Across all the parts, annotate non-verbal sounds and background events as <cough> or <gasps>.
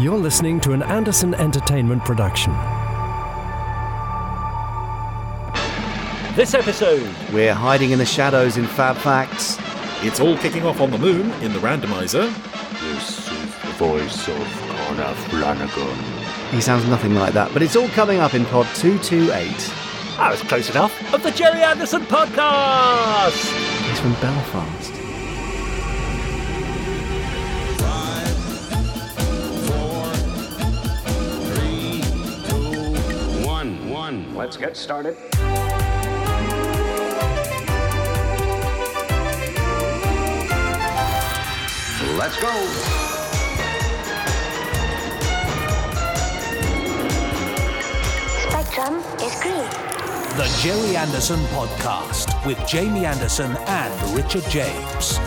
You're listening to an Anderson Entertainment production. This episode, We're hiding in the shadows in Fab Facts. It's all kicking off on the moon in the randomizer. This is the voice of Connor Flanagan. He sounds nothing like that, but it's all coming up in Pod 228. I was close enough, of the Gerry Anderson podcast. He's from Belfast. Let's get started. Let's go. Spectrum is green. The Gerry Anderson Podcast with Jamie Anderson and Richard James.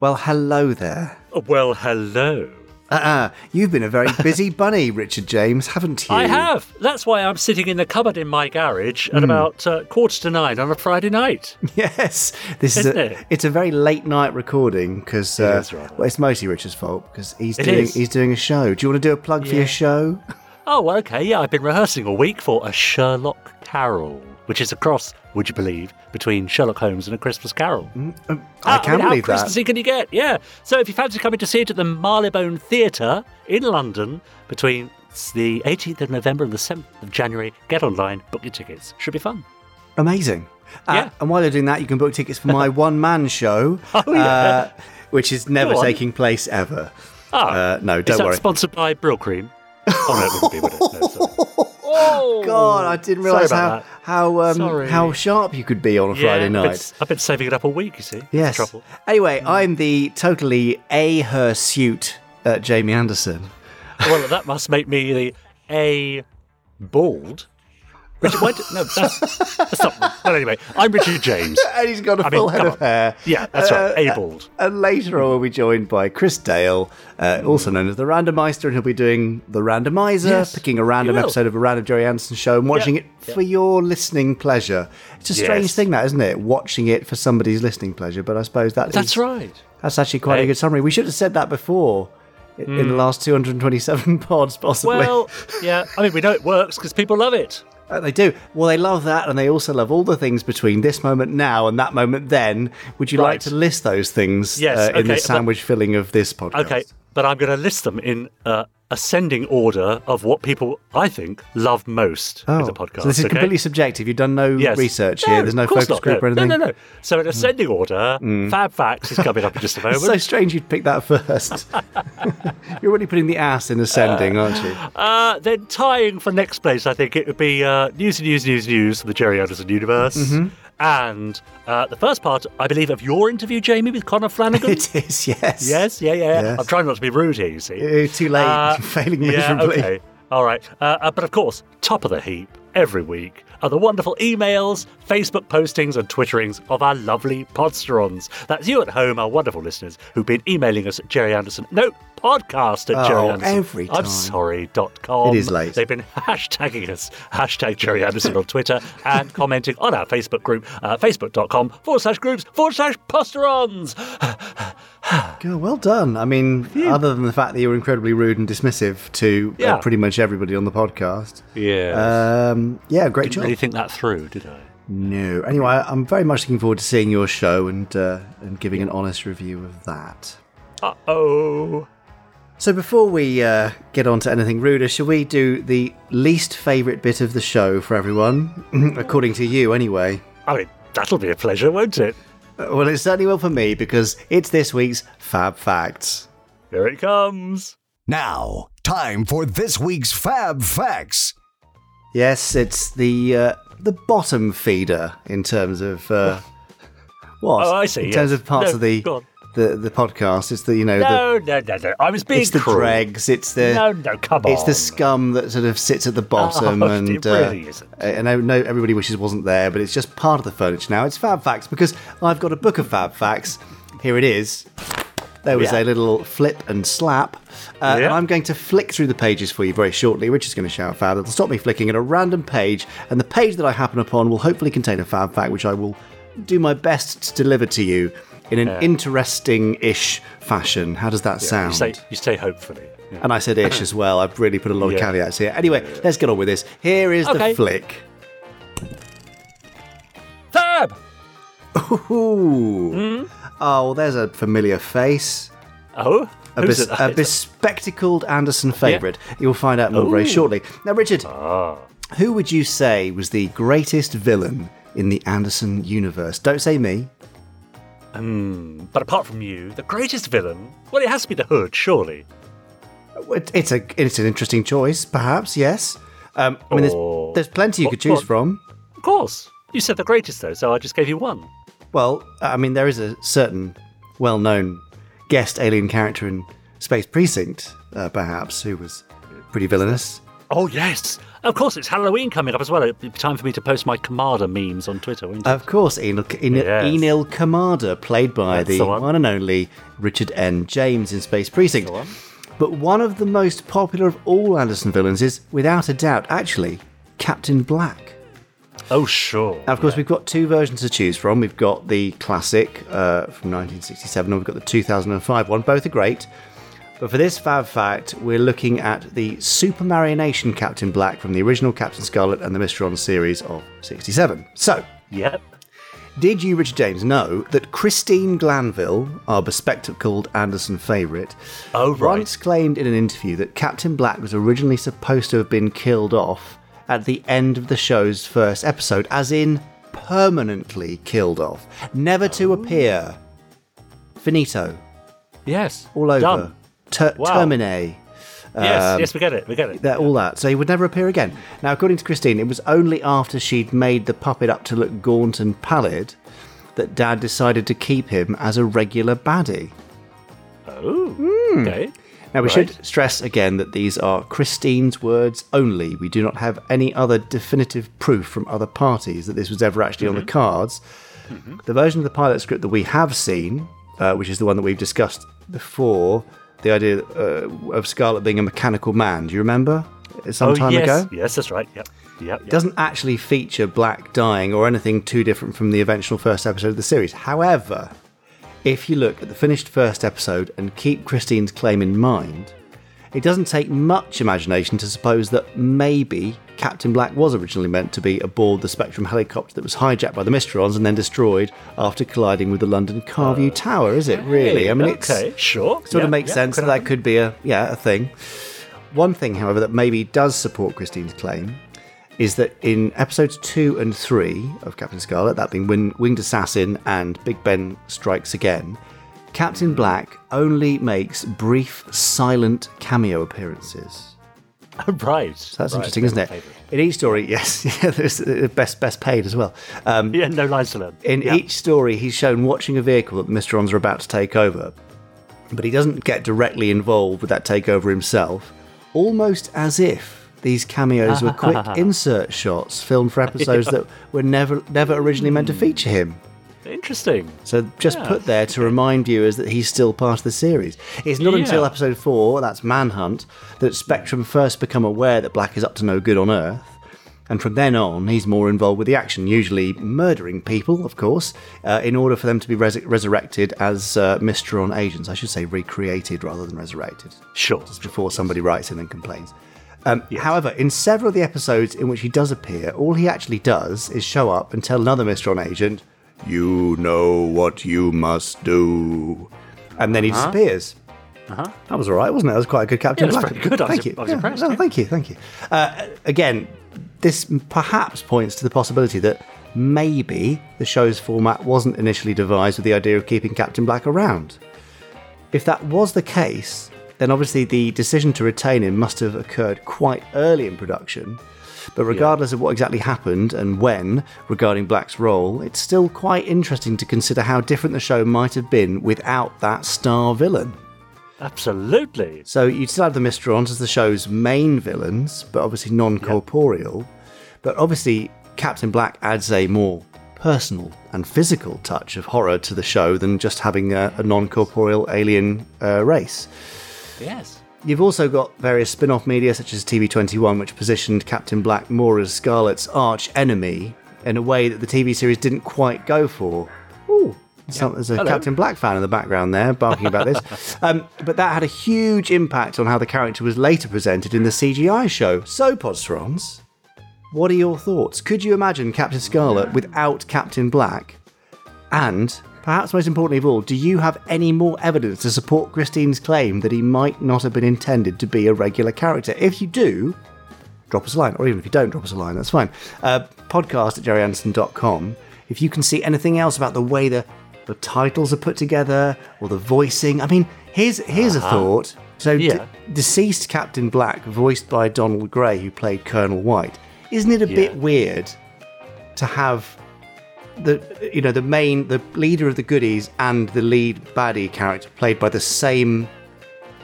Well, hello there. Well, hello. Uh-uh. You've been a very busy <laughs> bunny, Richard James, haven't you? I have. That's why I'm sitting in the cupboard in my garage at about uh, quarter to nine on a Friday night. <laughs> Yes. This is Isn't a, it? it's a very late night recording because uh, is well, it's mostly Richard's fault because he's It doing is. he's doing a show. Do you want to do a plug for your show? Oh, okay. Yeah, I've been rehearsing all week for a Sherlock Carol, which is a cross, would you believe, between Sherlock Holmes and a Christmas Carol. I Ah, can't mean, how believe that. Christmassy can you get? Yeah. So if you fancy coming to see it at the Marylebone Theatre in London between the 18th of November and the 7th of January, get online, book your tickets. Should be fun. Amazing. Uh, Yeah. And while you're doing that, you can book tickets for my <laughs> one man show, <laughs> Oh, yeah. uh, which is never taking place ever. Ah, Uh, no, don't that worry. sponsored by Brylcreem? oh, no, it wouldn't be, would it? No. <laughs> Oh, God, I didn't realise how that. how um, how sharp you could be on a Yeah, Friday I've been- night. I've been saving it up all week, you see. That's Yes. trouble. Anyway, I'm the totally a hirsute uh, Jamie Anderson. Well, that must make me the A bald. Richard, why do, no, that's, that's not. Well, anyway, I'm Richard James. <laughs> And he's got a I mean, full head of hair. Yeah, that's right, Uh, A bald. And later on, we'll be joined by Chris Dale, uh, also known as the Randomizer, and he'll be doing the Randomizer, Yes, picking a random episode of a random Gerry Anderson show and watching it for your listening pleasure. It's a strange Yes. thing, that isn't it? Watching it for somebody's listening pleasure, but I suppose that That's is- right. That's actually quite a good summary. We should have said that before in the last 227 <laughs> pods, possibly. Well, yeah. I mean, we know it works because people love it. Uh, they do. Well, they love that, and they also love all the things between this moment now and that moment then. Would you like to list those things Yes, uh, in okay, the but- sandwich filling of this podcast? Okay, but I'm going to list them in uh, ascending order of what people I think love most Oh, the podcast. so this is okay? completely subjective. You've done no Yes. research No, here. There's no focus not, group no. or anything. No, no, no. So in ascending order, Fab Facts is coming up in just a <laughs> moment. It's so strange you'd pick that first. <laughs> You're already putting the ass in ascending, aren't you? Uh, then tying for next place, I think it would be uh, news and news, news, news from the Gerry Anderson universe. Mm-hmm. And uh, the first part, I believe, of your interview, Jamie, with Connor Flanagan. <laughs> it is, yes. yes, yeah, yeah. Yes. I'm trying not to be rude here, you see. Too late. Uh, Failing yeah, miserably. okay. All right. Uh, uh, but of course, top of the heap every week are the wonderful emails, Facebook postings, and Twitterings of our lovely podsterons. That's you at home, our wonderful listeners, who've been emailing us at Gerry Anderson. No, podcast at Oh, Gerry Anderson. every I'm time. sorry, dot com. It is late. They've been <laughs> hashtagging us, hashtag Gerry Anderson on Twitter, and commenting on our Facebook group, uh, facebook.com forward slash groups forward slash podsterons. <laughs> <sighs> Good, well done. I mean, other than the fact that you were incredibly rude and dismissive to uh, pretty much everybody on the podcast. Yeah. Um, yeah, great job. Didn't job. really think that through, did I? No. Anyway, I'm very much looking forward to seeing your show and uh, and giving an honest review of that. Uh oh. So before we uh, get on to anything ruder, shall we do the least favourite bit of the show for everyone, <clears throat> according to you, anyway? I mean, that'll be a pleasure, won't it? Well, it certainly will for me because it's this week's Fab Facts. Here it comes. Now, time for this week's Fab Facts. Yes, it's the uh, the bottom feeder in terms of uh, what? Oh, I see, In terms of parts No, of the go on. The the podcast, it's the you know the No, no, no, no. I was being it's the dregs, it's the No, no, come on. it's the scum that sort of sits at the bottom, <laughs> Oh, and it uh, isn't. and I know everybody wishes it wasn't there, but it's just part of the furniture now. It's Fab Facts because I've got a book of Fab Facts. Here it is. There was Yeah. a little flip and slap. Uh, Yeah. And I'm going to flick through the pages for you very shortly. Richard's going to shout fab. It'll stop me flicking at a random page, and the page that I happen upon will hopefully contain a fab fact, which I will do my best to deliver to you in an interesting-ish fashion. How does that sound? You say, you say hopefully. Yeah. And I said ish as well. I've really put a lot of caveats here. Anyway, let's get on with this. Here is Okay. the flick. Fab! Ooh. Hmm? Oh, well, there's a familiar face. Oh? A, bes- a bespectacled Anderson favourite. You'll find out more very shortly. Now, Richard, Ah. who would you say was the greatest villain in the Anderson universe? Don't say me. But apart from you, the greatest villain? Well, it has to be the Hood, surely. It's a it's an interesting choice, perhaps. Yes. Um, I mean, there's, there's plenty you could choose from. Of course. You said the greatest, though, so I just gave you one. Well, I mean, there is a certain well-known guest alien character in Space Precinct, uh, perhaps, who was pretty villainous. Oh, yes. Of course, it's Halloween coming up as well. It'll be time for me to post my Kamada memes on Twitter, won't it? Of course, Enil, Enil, Yes. Enil Kamada, played by That's the, the one. one and only Richard N. James in Space Precinct. But one of the most popular of all Anderson villains is, without a doubt, actually, Captain Black. oh, sure. Now, of course, we've got two versions to choose from. We've got the classic uh, from 1967, and we've got the 2005 one. Both are great. But for this Fab Fact, we're looking at the Super Marionation Captain Black from the original Captain Scarlet and the Mysterons series of 67. So, Yep. did you, Richard James, know that Christine Glanville, our bespectacled Anderson favourite, Oh, right. once claimed in an interview that Captain Black was originally supposed to have been killed off at the end of the show's first episode, as in permanently killed off, never to oh. appear. Finito, Yes. all over. Done. Ter- Wow. Termine. Yes, Um, yes, we get it. We get it. that, all that. So he would never appear again. Now, according to Christine, it was only after she'd made the puppet up to look gaunt and pallid that Dad decided to keep him as a regular baddie. Oh, okay. Now, we Right. should stress again that these are Christine's words only. We do not have any other definitive proof from other parties that this was ever actually on the cards. The version of the pilot script that we have seen, uh, which is the one that we've discussed before, the idea uh, of Scarlet being a mechanical man. Do you remember? Some oh, time yes. ago? Yes, that's right. Yep. Yep. It doesn't actually feature Black dying or anything too different from the eventual first episode of the series. However, if you look at the finished first episode and keep Christine's claim in mind, it doesn't take much imagination to suppose that maybe Captain Black was originally meant to be aboard the Spectrum helicopter that was hijacked by the Mysterons and then destroyed after colliding with the London Car-Vu oh, Tower, is it really? I mean, it's sure. sort Yeah, of makes yeah, sense that that could be a yeah a thing. One thing, however, that maybe does support Christine's claim is that in episodes two and three of Captain Scarlet, that being Winged Assassin and Big Ben Strikes Again, Captain Black only makes brief, silent cameo appearances. <laughs> right. So that's right, interesting, isn't it? In each story, <laughs> yes, yeah, there's uh, best best paid as well. Um, Yeah, no lines to learn. in yeah. each story, he's shown watching a vehicle that the Mysterons are about to take over, but he doesn't get directly involved with that takeover himself, almost as if these cameos were quick <laughs> insert shots filmed for episodes that were never never originally meant to feature him. Interesting. So just Yeah, put there to remind viewers that he's still part of the series. It's not until episode four, that's Manhunt, that Spectrum first become aware that Black is up to no good on Earth. And from then on, he's more involved with the action, usually murdering people, of course, uh, in order for them to be res- resurrected as uh, Mysteron agents. I should say recreated rather than resurrected Sure. before somebody writes in and complains. Um, However, in several of the episodes in which he does appear, all he actually does is show up and tell another Mysteron agent, You know what you must do. And then he disappears. That was all right, wasn't it? That was quite a good Captain Uh-huh. Yeah, it was Black. pretty good. I was- Thank you. I was Yeah, impressed, no, yeah. Thank you, thank you. Uh, again, this perhaps points to the possibility that maybe the show's format wasn't initially devised with the idea of keeping Captain Black around. If that was the case, then obviously the decision to retain him must have occurred quite early in production. But regardless of what exactly happened and when regarding Black's role, it's still quite interesting to consider how different the show might have been without that star villain. Absolutely. So you'd still have the Mysterons as the show's main villains, but obviously non corporeal. But obviously, Captain Black adds a more personal and physical touch of horror to the show than just having a, a non corporeal alien uh, race. Yes. You've also got various spin off media, such as TV21, which positioned Captain Black more as Scarlet's arch enemy in a way that the TV series didn't quite go for. Ooh, some, there's a Hello. Captain Black fan in the background there barking about this. <laughs> Um, but that had a huge impact on how the character was later presented in the CGI show. So, Podsterons, what are your thoughts? Could you imagine Captain Scarlet without Captain Black? And, perhaps most importantly of all, do you have any more evidence to support Christine's claim that he might not have been intended to be a regular character? If you do, drop us a line, or even if you don't drop us a line, that's fine. Uh, podcast at gerryanderson.com. If you can see anything else about the way the, the titles are put together or the voicing, I mean, here's here's a thought. So, d- Yeah. deceased Captain Black, voiced by Donald Gray, who played Colonel White, isn't it a bit weird to have the you know the main the leader of the goodies and the lead baddie character played by the same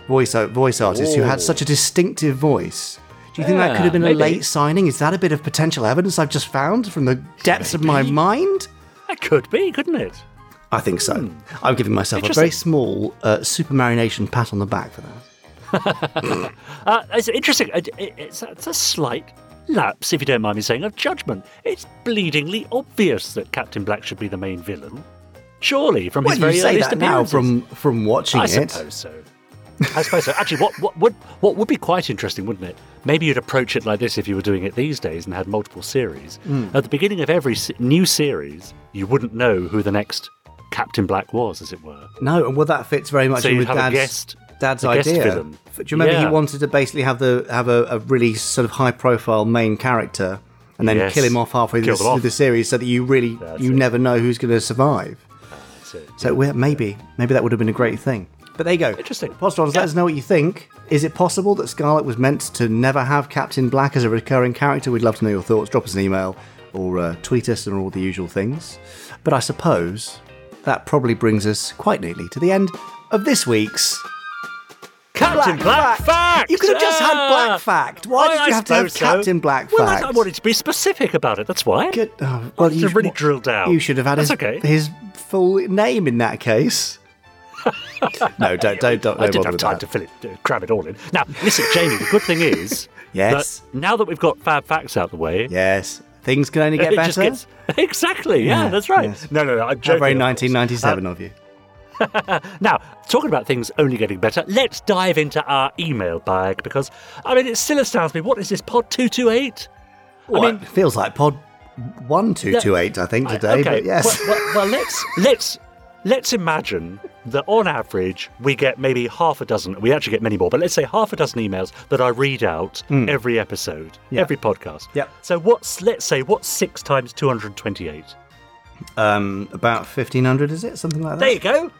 voice voice artist who had such a distinctive voice. Do you think that could have been a late signing? Is that a bit of potential evidence I've just found from the depths of my mind? That could be, couldn't it? I think so. I'm giving myself a very small uh, Super Marionation pat on the back for that. <laughs> Uh, it's interesting. It, it's, it's a slight lapse, if you don't mind me saying, of judgment. It's bleedingly obvious that Captain Black should be the main villain. Surely, from Well, his you very say earliest that now from from watching I it. suppose so. I suppose so. Actually, what, what would what would be quite interesting, wouldn't it? Maybe you'd approach it like this if you were doing it these days and had multiple series. Hmm. At the beginning of every new series, you wouldn't know who the next Captain Black was, as it were. No, and well, that fits very much So in with Dad's, Dad's idea. villain. Do you remember he wanted to basically have the have a, a really sort of high profile main character and then Yes. kill him off halfway through the, series so that you really That's you it. never know who's going to survive. It. So well, maybe maybe that would have been a great thing. But there you go. Interesting. Podsterons, Yeah. let us know what you think. Is it possible that Scarlet was meant to never have Captain Black as a recurring character? We'd love to know your thoughts. Drop us an email or uh, tweet us and all the usual things. But I suppose that probably brings us quite neatly to the end of this week's Captain Black, Fact! You could have just had Ah! Black Fact. Why did I- you have to have so. Captain Black Well, Fact? I, I wanted to be specific about it. That's why. Good. Oh, well, you really drill down. You should have had his, okay. his full name in that case. <laughs> no, don't, don't, don't. I didn't have time that. to fill it, uh, cram it all in. Now, listen, Jamie. The good thing is, <laughs> Yes. that now that we've got Fab Facts out the way, Yes, things can only get better. gets <laughs> exactly. Yeah, Yeah, that's right. yes. No, no, no. I'm How joking. very of course. 1997 of you. <laughs> Now, talking about things only getting better, let's dive into our email bag because, I mean, it still astounds me. What is this, pod 228? Well, I mean, it feels like pod 1228, I think, today, okay. but yes. Well, well, well, let's, <laughs> let's, let's imagine that on average we get maybe half a dozen, we actually get many more, but let's say half a dozen emails that I read out every episode. Yeah. every podcast. Yep. So what's, let's say, what's six times 228? um, about 1500, is it? Something like that? There you go.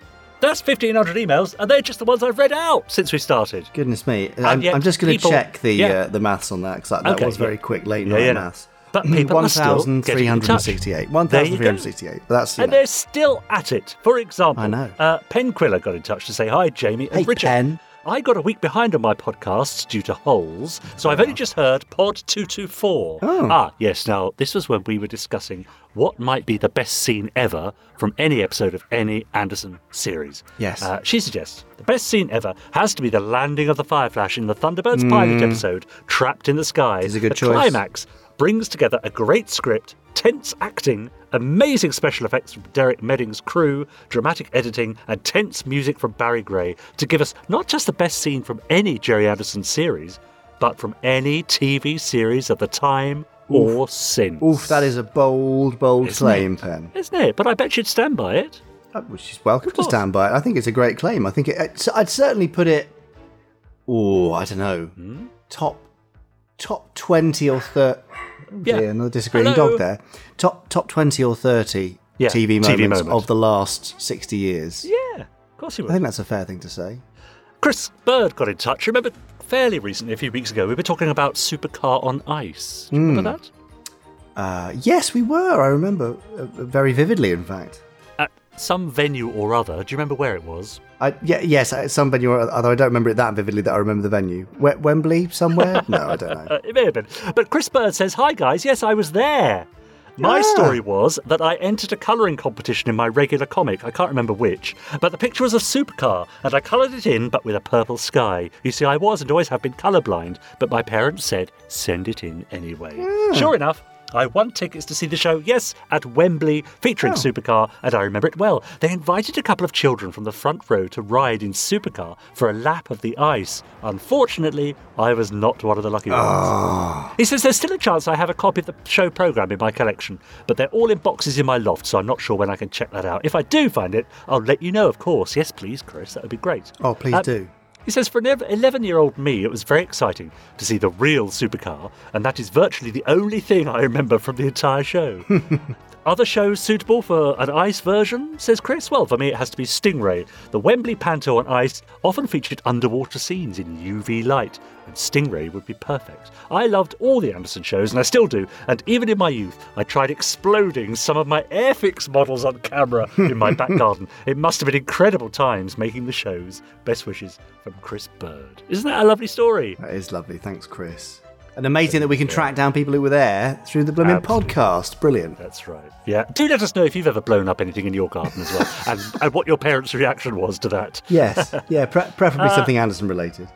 That's 1,500 emails, and they're just the ones I've read out since we started. Goodness me. I'm, yet I'm just going to people- check the yeah. uh, the maths on that because that, that Okay, was very yeah. quick late night yeah, maths. But people are still getting in touch. 1368. There you go. 1368. That's, you And know. they're still at it. For example, I know. Uh, Pen Quiller got in touch to say, Hi, Jamie and Hey, Richard. Pen. I got a week behind on my podcasts due to holes, so I've only just heard Pod 224. Oh. Ah, yes. Now, this was when we were discussing what might be the best scene ever from any episode of any Anderson series. Yes. Uh, she suggests the best scene ever has to be the landing of the Fireflash in the Thunderbirds pilot episode, Trapped in the Sky. Is a good the choice. climax brings together a great script, tense acting, amazing special effects from Derek Meddings' crew, dramatic editing, and tense music from Barry Gray to give us not just the best scene from any Gerry Anderson series, but from any TV series of the time or since. Oof, that is a bold, bold Isn't claim, it? Pen. Isn't it? But I bet you'd stand by it. Uh, Which is welcome to stand by it. I think it's a great claim. I think it, it's- I'd certainly put it. Oh, I don't know. Hmm? Top, top twenty or thirty. Yeah. Yeah, another disagreeing Hello. dog there. Top, top twenty or thirty Yeah, TV TV moments moment. of the last sixty years. Yeah, of course you would. I think that's a fair thing to say. Chris Bird got in touch. Remember, fairly recently, a few weeks ago, we were talking about Supercar on Ice. Do you remember that? Uh, yes, we were. I remember uh, very vividly. In fact, At some venue or other. Do you remember where it was? I, yeah, yes, some venue. or- Although I don't remember it that vividly, that I remember the venue. Wem- Wembley somewhere? <laughs> No, I don't know. Uh, it may have been. But Chris Bird says, Hi guys, yes, I was there. My Ah. story was that I entered a colouring competition in my regular comic. I can't remember which, but the picture was a supercar, and I coloured it in, but with a purple sky. You see, I was and always have been colourblind, but my parents said, send it in anyway. Sure enough, I won tickets to see the show, yes, at Wembley, featuring Supercar, and I remember it well. They invited a couple of children from the front row to ride in Supercar for a lap of the ice. Unfortunately, I was not one of the lucky ones. He says there's still a chance I have a copy of the show programme in my collection, but they're all in boxes in my loft, so I'm not sure when I can check that out. If I do find it, I'll let you know, of course. Yes, please, Chris, that would be great. Oh, please Um, do. He says, for an 11 year old me, it was very exciting to see the real supercar, and that is virtually the only thing I remember from the entire show. <laughs> Other shows suitable for an ice version, says Chris? Well, for me, it has to be Stingray. The Wembley Panto on ice often featured underwater scenes in UV light, Stingray would be perfect. I loved all the Anderson shows, and I still do, and even in my youth, I tried exploding some of my Airfix models on camera in my back <laughs> garden. It must have been incredible times making the shows. Best wishes from Chris Bird. Isn't that a lovely story? That is lovely. Thanks, Chris. And amazing that we can track down people who were there through the blooming Absolutely. podcast. Brilliant. That's right. Yeah. Do let us know if you've ever blown up anything in your garden as well, <laughs> and, and what your parents' reaction was to that. Yes. Yeah, pre- preferably <laughs> Uh, something Anderson related.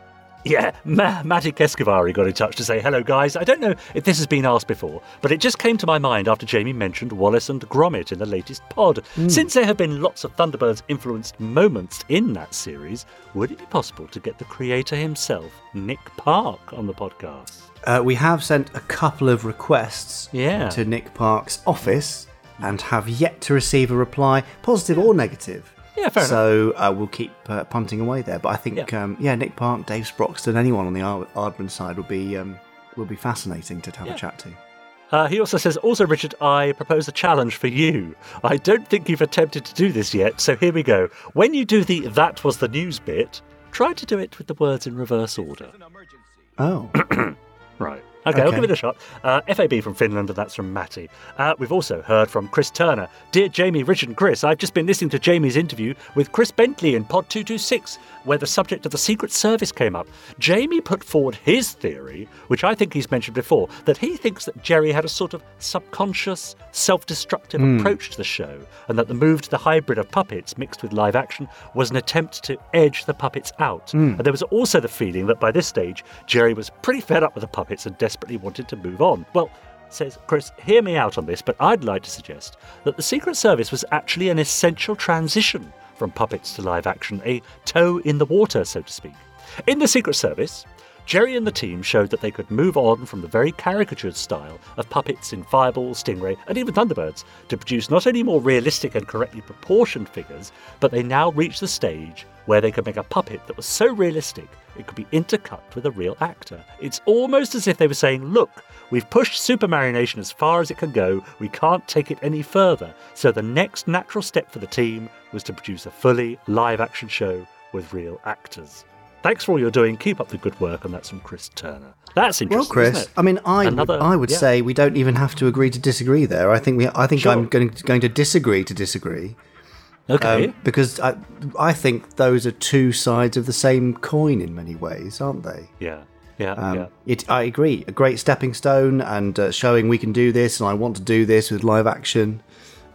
Yeah, Ma- Matic Escovari got in touch to say, hello guys. I don't know if this has been asked before, but it just came to my mind after Jamie mentioned Wallace and Gromit in the latest pod. Since there have been lots of Thunderbirds influenced moments in that series, would it be possible to get the creator himself, Nick Park, on the podcast? Uh, we have sent a couple of requests Yeah. to Nick Park's office and have yet to receive a reply, positive or negative. Yeah, fair enough. so uh, we'll keep uh, punting away there. But I think, Yeah. um, yeah Nick Park, Dave Sproxton, anyone on the Ar- Aardman side would be um, will be fascinating to have Yeah. a chat to. Uh, he also says, also, Richard, I propose a challenge for you. I don't think you've attempted to do this yet, so here we go. When you do the that was the news bit, try to do it with the words in reverse order. Oh, <coughs> Right. Okay, I'll give it a shot. Uh, FAB from Finland, and that's from Matty. Uh, we've also heard from Chris Turner. Dear Jamie, Richard, and Chris, I've just been listening to Jamie's interview with Chris Bentley in Pod 226, where the subject of the Secret Service came up. Jamie put forward his theory, which I think he's mentioned before, that he thinks that Gerry had a sort of subconscious, self destructive approach to the show, and that the move to the hybrid of puppets mixed with live action was an attempt to edge the puppets out. And there was also the feeling that by this stage, Gerry was pretty fed up with the puppets and desperately wanted to move on. Well, says Chris, hear me out on this, but I'd like to suggest that the Secret Service was actually an essential transition from puppets to live action, a toe in the water, so to speak. In the Secret Service, Gerry and the team showed that they could move on from the very caricatured style of puppets in Fireball, Stingray, and even Thunderbirds to produce not only more realistic and correctly proportioned figures, but they now reached the stage where they could make a puppet that was so realistic it could be intercut with a real actor. It's almost as if they were saying, Look, we've pushed Super Marionation as far as it can go, we can't take it any further. So the next natural step for the team was to produce a fully live action show with real actors. Thanks for all you're doing. Keep up the good work, and that's from Chris Turner. That's interesting. well, Chris. I mean, I Another- would, I would yeah. say we don't even have to agree to disagree there. I think we. I think Sure. I'm going to, going to disagree to disagree. Okay. Um, because I, I think those are two sides of the same coin in many ways, aren't they? yeah. Yeah. Um, yeah. it, I agree. A great stepping stone and uh, showing we can do this, and I want to do this with live action.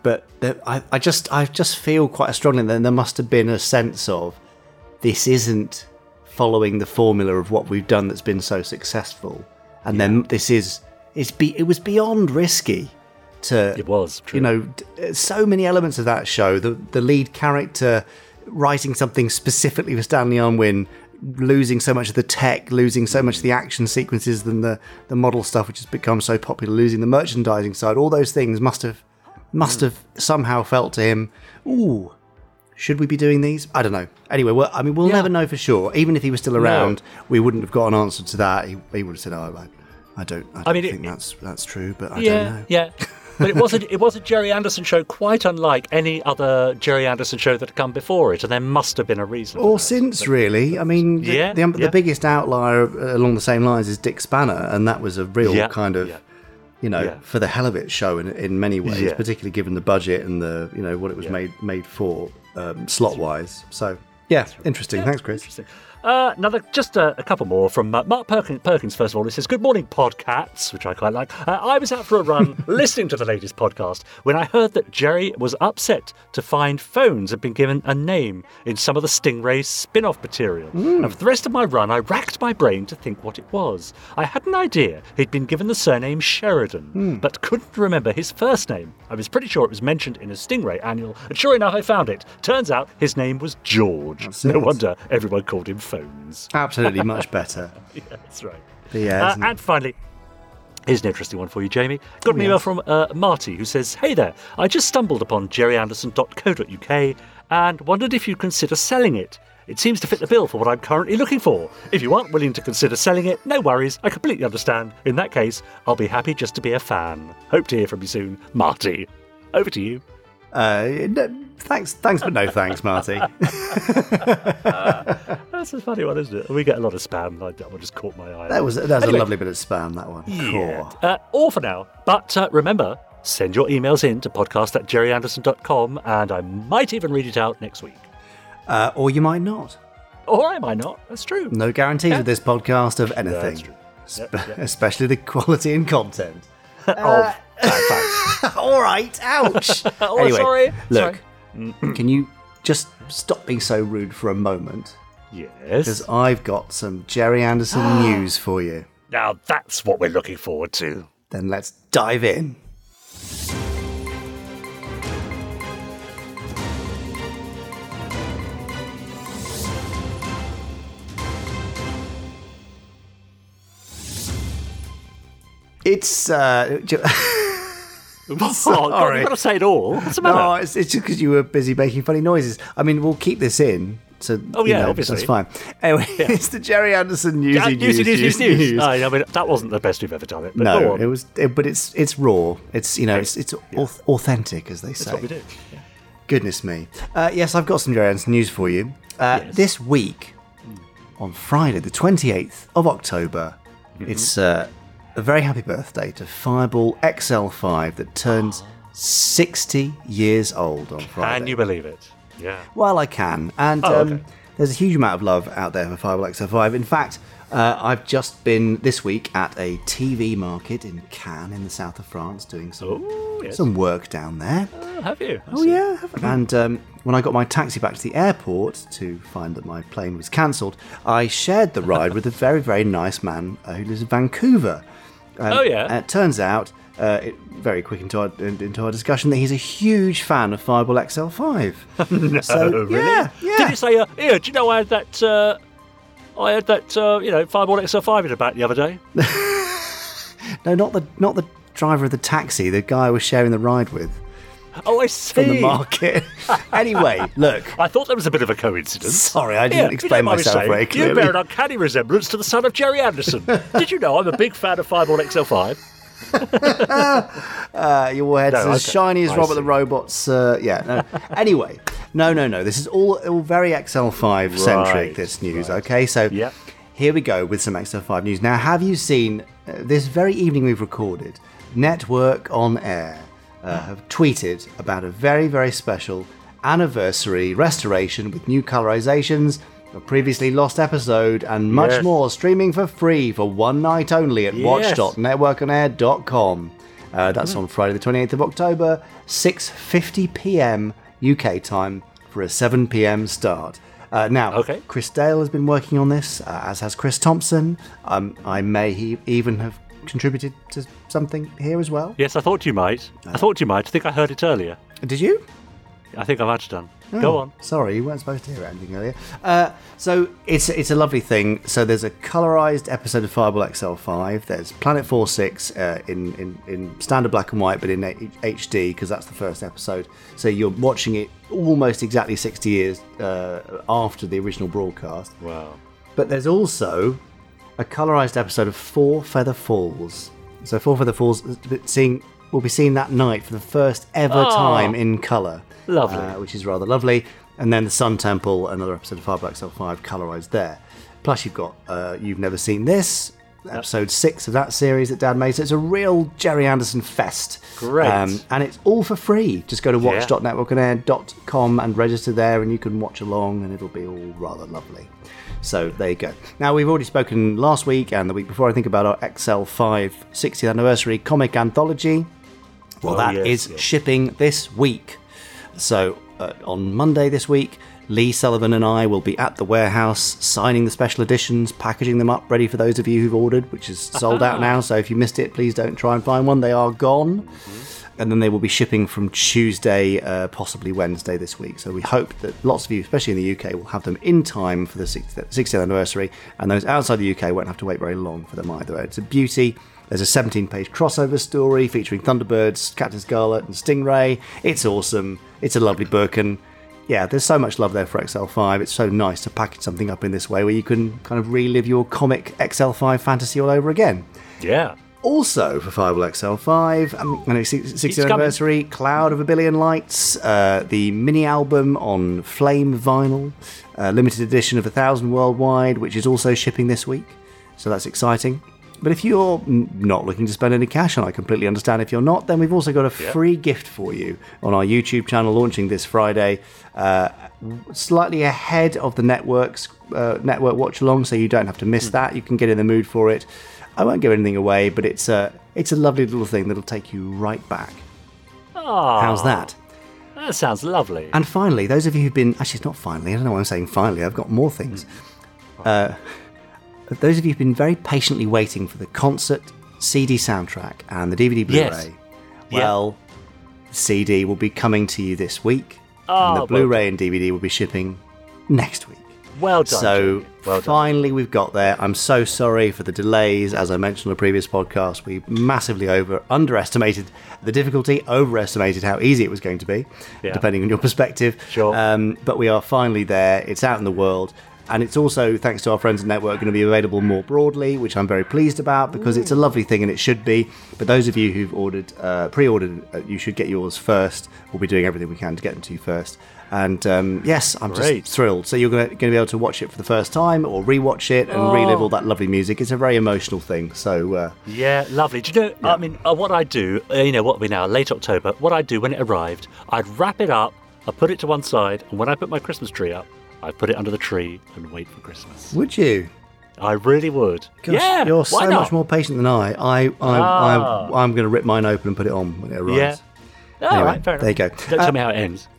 But there, I, I just, I just feel quite strongly that there must have been a sense of this isn't following the formula of what we've done that's been so successful, and then this is, it's be, it was beyond risky to It was. True. you know, so many elements of that show. The the lead character writing something specifically for Stanley Unwin, losing so much of the tech, losing so much of the mm. action sequences than the the model stuff, which has become so popular, losing the merchandising side. All those things must have must mm. have somehow felt to him. Ooh. Should we be doing these? I don't know. Anyway, well, I mean, we'll Yeah. never know for sure. Even if he was still around, we wouldn't have got an answer to that. He, he would have said, "Oh, I, I don't, I don't mean, it- think that's that's true, but I yeah. don't know." Yeah. But it was a <laughs> it was a Gerry Anderson show, quite unlike any other Gerry Anderson show that had come before it, and there must have been a reason. Or since, really. I mean, the, Yeah, the, the yeah. biggest outlier along the same lines is Dick Spanner, and that was a real Yeah, kind of, you know, for the hell of it show in, in many ways, particularly given the budget and the, you know, what it was made made for um, slot wise. So, yeah, interesting. Thanks, Chris. Interesting. Uh, another, just a, a couple more from uh, Mark Perkins, Perkins. First of all, he says, "Good morning, podcasts," which I quite like. Uh, I was out for a run <laughs> listening to the latest podcast when I heard that Gerry was upset to find phones had been given a name in some of the Stingray spin-off material. And for the rest of my run, I racked my brain to think what it was. I had an idea he'd been given the surname Sheridan, but couldn't remember his first name. I was pretty sure it was mentioned in a Stingray annual, and sure enough, I found it. Turns out his name was George. No wonder everyone called him Phones. Absolutely <laughs> much better. yeah, that's right. But yeah, Uh, and finally, here's an interesting one for you, Jamie. Got an email from uh, Marty who says, Hey there, I just stumbled upon gerryanderson.co.uk and wondered if you'd consider selling it. It seems to fit the bill for what I'm currently looking for. If you aren't willing to consider selling it, no worries, I completely understand. In that case, I'll be happy just to be a fan. Hope to hear from you soon, Marty. Over to you. Uh, no, thanks, thanks, but no thanks, Marty. <laughs> <laughs> That's a funny one, isn't it? We get a lot of spam. I, that one just caught my eye. That was that was Anyway. a lovely bit of spam. That one. Yeah. Cool. Uh, all for now. But uh, remember, send your emails in to podcast at gerryanderson.com and I might even read it out next week. Uh, or you might not. Or I might not. That's true. No guarantees Yeah. with this podcast of That's anything, true. Yep, yep. <laughs> especially the quality and content. <laughs> uh, thanks. <laughs> All right, ouch. <laughs> Oh, anyway, sorry. look, can you just stop being so rude for a moment? Yes. Because I've got some Gerry Anderson <gasps> news for you. Now that's what we're looking forward to. Then let's dive in. It's uh, ju- <laughs> Oh, God, Sorry. you've got to say it all. What's the matter? no, it's, it's just because you were busy making funny noises. I mean, we'll keep this in. So Oh, you yeah, know, obviously. that's fine. Anyway, <laughs> it's the Gerry Anderson newsy Uh, news, news, news, news, news. I, I mean, that wasn't the best we've ever done it. But no, it was, it, but it's it's raw. It's you know, it's it's auth- authentic, as they say. That's what we do. Yeah. Goodness me. Uh, yes, I've got some Gerry Anderson news for you. Uh, Yes. This week, on Friday, the 28th of October, Mm-hmm. it's uh, a very happy birthday to Fireball XL5 that turns 60 years old on Friday. Can you believe it? Yeah. Well, I can. And Oh, um, okay. there's a huge amount of love out there for Fireball XL5. In fact, uh, I've just been this week at a TV market in Cannes in the south of France doing some, Oh, yes. some work down there. Oh, have you? I Oh see. yeah, and um, when I got my taxi back to the airport to find that my plane was cancelled, I shared the ride with a very very nice man uh, who lives in Vancouver. Um, Oh, yeah? And it turns out, uh, it, very quick into our into our discussion, that he's a huge fan of Fireball XL5. <laughs> No, So, really? yeah, yeah. Did you say, uh, here, do you know I had that, uh, I had that, uh, you know, Fireball XL5 in the back the other day? <laughs> no, not the not the driver of the taxi, the guy I was sharing the ride with Oh, I see. from the market. <laughs> anyway, look. I thought that was a bit of a coincidence. Sorry, I didn't Here, you explain don't mind me myself saying, very You bear an uncanny resemblance to the son of Jerry Anderson. <laughs> Did you know I'm a big fan of Fireball XL5? <laughs> Uh, your head's No, as okay. shiny as I Robert see. the Robot's. Uh, yeah. No. anyway, no, no, no. This is all, all very XL5 centric. Right, This news. Okay, so Yep. here we go with some XL5 news. Now, have you seen uh, this very evening we've recorded? Network on Air uh, have tweeted about a very, very special anniversary restoration with new colorizations. A previously lost episode and much Yes. more streaming for free for one night only at Yes. watch.networkonair.com. Uh, that's on Friday the 28th of October, 6:50 p.m. UK time for a 7 p.m. start. Uh, now, Okay. Chris Dale has been working on this, uh, as has Chris Thompson. Um, I may he even have contributed to something here as well. Yes, I thought you might. I thought you might. I think I heard it earlier. Did you? I think I might have done. Go Oh, on. Sorry, you weren't supposed to hear anything earlier. Uh, so it's it's a lovely thing. So there's a colorized episode of Fireball XL5. There's Planet 46 uh, in, in in standard black and white, but in HD because that's the first episode. So you're watching it almost exactly 60 years uh, after the original broadcast. Wow. But there's also a colorized episode of Four Feather Falls. So Four Feather Falls seeing will be seen that night for the first ever Oh. time in color. Lovely. uh, which is rather lovely. And then the Sun Temple, another episode of Fireball XL5 colorized there. Plus you've got uh, You've Never Seen This, episode six of that series that Dad made. So it's a real Gerry Anderson fest. Um, Great. and it's all for free. Just go to Yeah. watch.networkonair.com and register there, and you can watch along, and it'll be all rather lovely. So there you go. Now, we've already spoken last week and the week before, I think, about our XL5 60th anniversary comic anthology. Well, Oh, that yes, is yes. shipping this week. So uh, on Monday this week, Lee Sullivan and I will be at the warehouse signing the special editions, packaging them up, ready for those of you who've ordered, which is sold out <laughs> now. So if you missed it, please don't try and find one. They are gone. And then they will be shipping from Tuesday, uh, possibly Wednesday this week. So we hope that lots of you, especially in the UK, will have them in time for the 60th 60th anniversary. And those outside the UK won't have to wait very long for them either. It's a beauty. There's a 17 page crossover story featuring Thunderbirds, Captain Scarlet, and Stingray. It's awesome. It's a lovely book. And yeah, there's so much love there for XL5. It's so nice to package something up in this way where you can kind of relive your comic XL5 fantasy all over again. Yeah. Also for Fireball XL5, um, and it's 60th It's coming. anniversary, Cloud of a Billion Lights, uh, the mini album on Flame vinyl, uh, limited edition of a thousand worldwide, which is also shipping this week. So that's exciting. But if you're not looking to spend any cash, and I completely understand if you're not, then we've also got a free gift for you on our YouTube channel launching this Friday, uh, slightly ahead of the network's uh, network watch along, so you don't have to miss that. You can get in the mood for it. I won't give anything away, but it's a it's a lovely little thing that'll take you right back. Oh, How's that? That sounds lovely. And finally, those of you who've been actually it's not finally. I don't know why I'm saying finally. I've got more things. Hmm. Uh, those of you who've been very patiently waiting for the concert CD soundtrack and the DVD Blu-ray. Yes. Well, the CD will be coming to you this week, Oh, and the ah, Blu-ray and DVD will be shipping next week. Well done. So well done. finally, we've got there. I'm so sorry for the delays. As I mentioned on a previous podcast, we massively over underestimated the difficulty, overestimated how easy it was going to be, Yeah. depending on your perspective. Sure. Um, but we are finally there. It's out in the world. And it's also, thanks to our friends at Network, going to be available more broadly, which I'm very pleased about because it's a lovely thing and it should be. But those of you who've ordered, uh, pre-ordered, uh, you should get yours first. We'll be doing everything we can to get them to you first. And um, yes, I'm Great. just thrilled. So you're going to, be able to watch it for the first time or rewatch it and relive all that lovely music. It's a very emotional thing. So uh, Yeah, lovely. Do you know? I mean, uh, what I do, uh, you know, what we now late October. What I do when it arrived, I'd wrap it up, I put it to one side, and when I put my Christmas tree up, I put it under the tree and wait for Christmas. would you? I really would. Gosh, yeah, you're so much more patient than I. I, I, Ah. I I'm going to rip mine open and put it on when it arrives. Yeah. All Anyway, right, fair enough. there you go. Don't Uh, tell me how it ends. <laughs>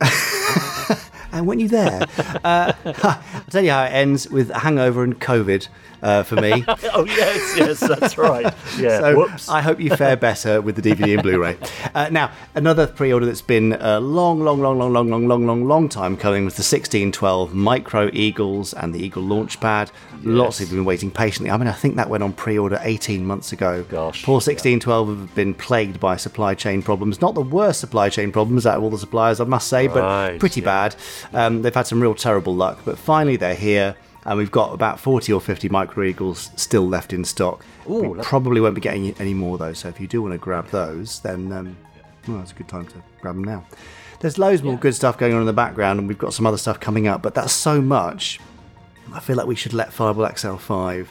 And weren't you there? <laughs> uh, <laughs> I'll tell you how it ends with a hangover and COVID uh, for me. <laughs> oh yes, yes, that's right. Yeah. So Whoops. I hope you fare better with the DVD and Blu-ray. Uh, now, another pre-order that's been a long, long, long, long, long, long, long, long, long time coming was the 1612 Micro Eagles and the Eagle Launchpad. Lots of you have been waiting patiently. I mean, I think that went on pre-order 18 months ago. Gosh, Poor 1612 have been plagued by supply chain problems. Not the worst supply chain problems out of all the suppliers, I must say, but Right, pretty yeah. bad. Um, they've had some real terrible luck, but finally they're here. And we've got about 40 or 50 Micro Eagles still left in stock. we probably won't be getting any more though. So if you do want to grab those, then um, well, it's a good time to grab them now. There's loads more good stuff going on in the background, and we've got some other stuff coming up. But that's so much. I feel like we should let Fireball XL5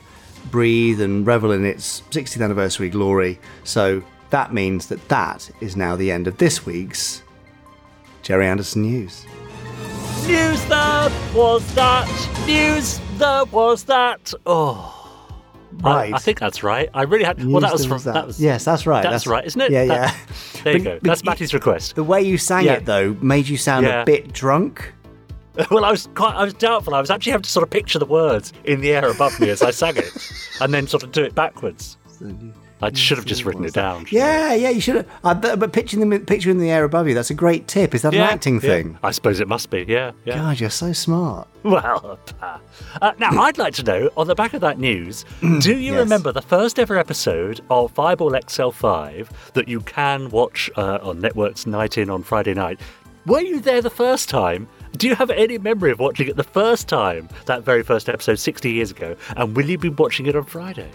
breathe and revel in its 60th anniversary glory. So that means that that is now the end of this week's Gerry Anderson News. News that was that. News that was that. Oh. Right. I, think that's right. I really had. well, that was News from. that That was. yes, that's right. That's, right, isn't it? Yeah, That- yeah. <laughs> There you But- go. but That's Matty's request. The way you sang Yeah. it though made you sound Yeah. a bit drunk. <laughs> Well, I was quite. I was doubtful. I was actually having to sort of picture the words in the air above me as I sang it, <laughs> and then sort of do it backwards. I should have just written it down. Yeah, yeah, you should have. Uh, but, but picturing them, picturing the air above you, that's a great tip. Is that Yeah, an acting yeah. thing? I suppose it must be. Yeah. Yeah. God, you're so smart. <laughs> Well, uh, now I'd like to know on the back of that news, do you Yes. remember the first ever episode of Fireball XL5 that you can watch uh, on Network's Night In on Friday night? Were you there the first time? Do you have any memory of watching it the first time, that very first episode 60 years ago? And will you be watching it on Friday?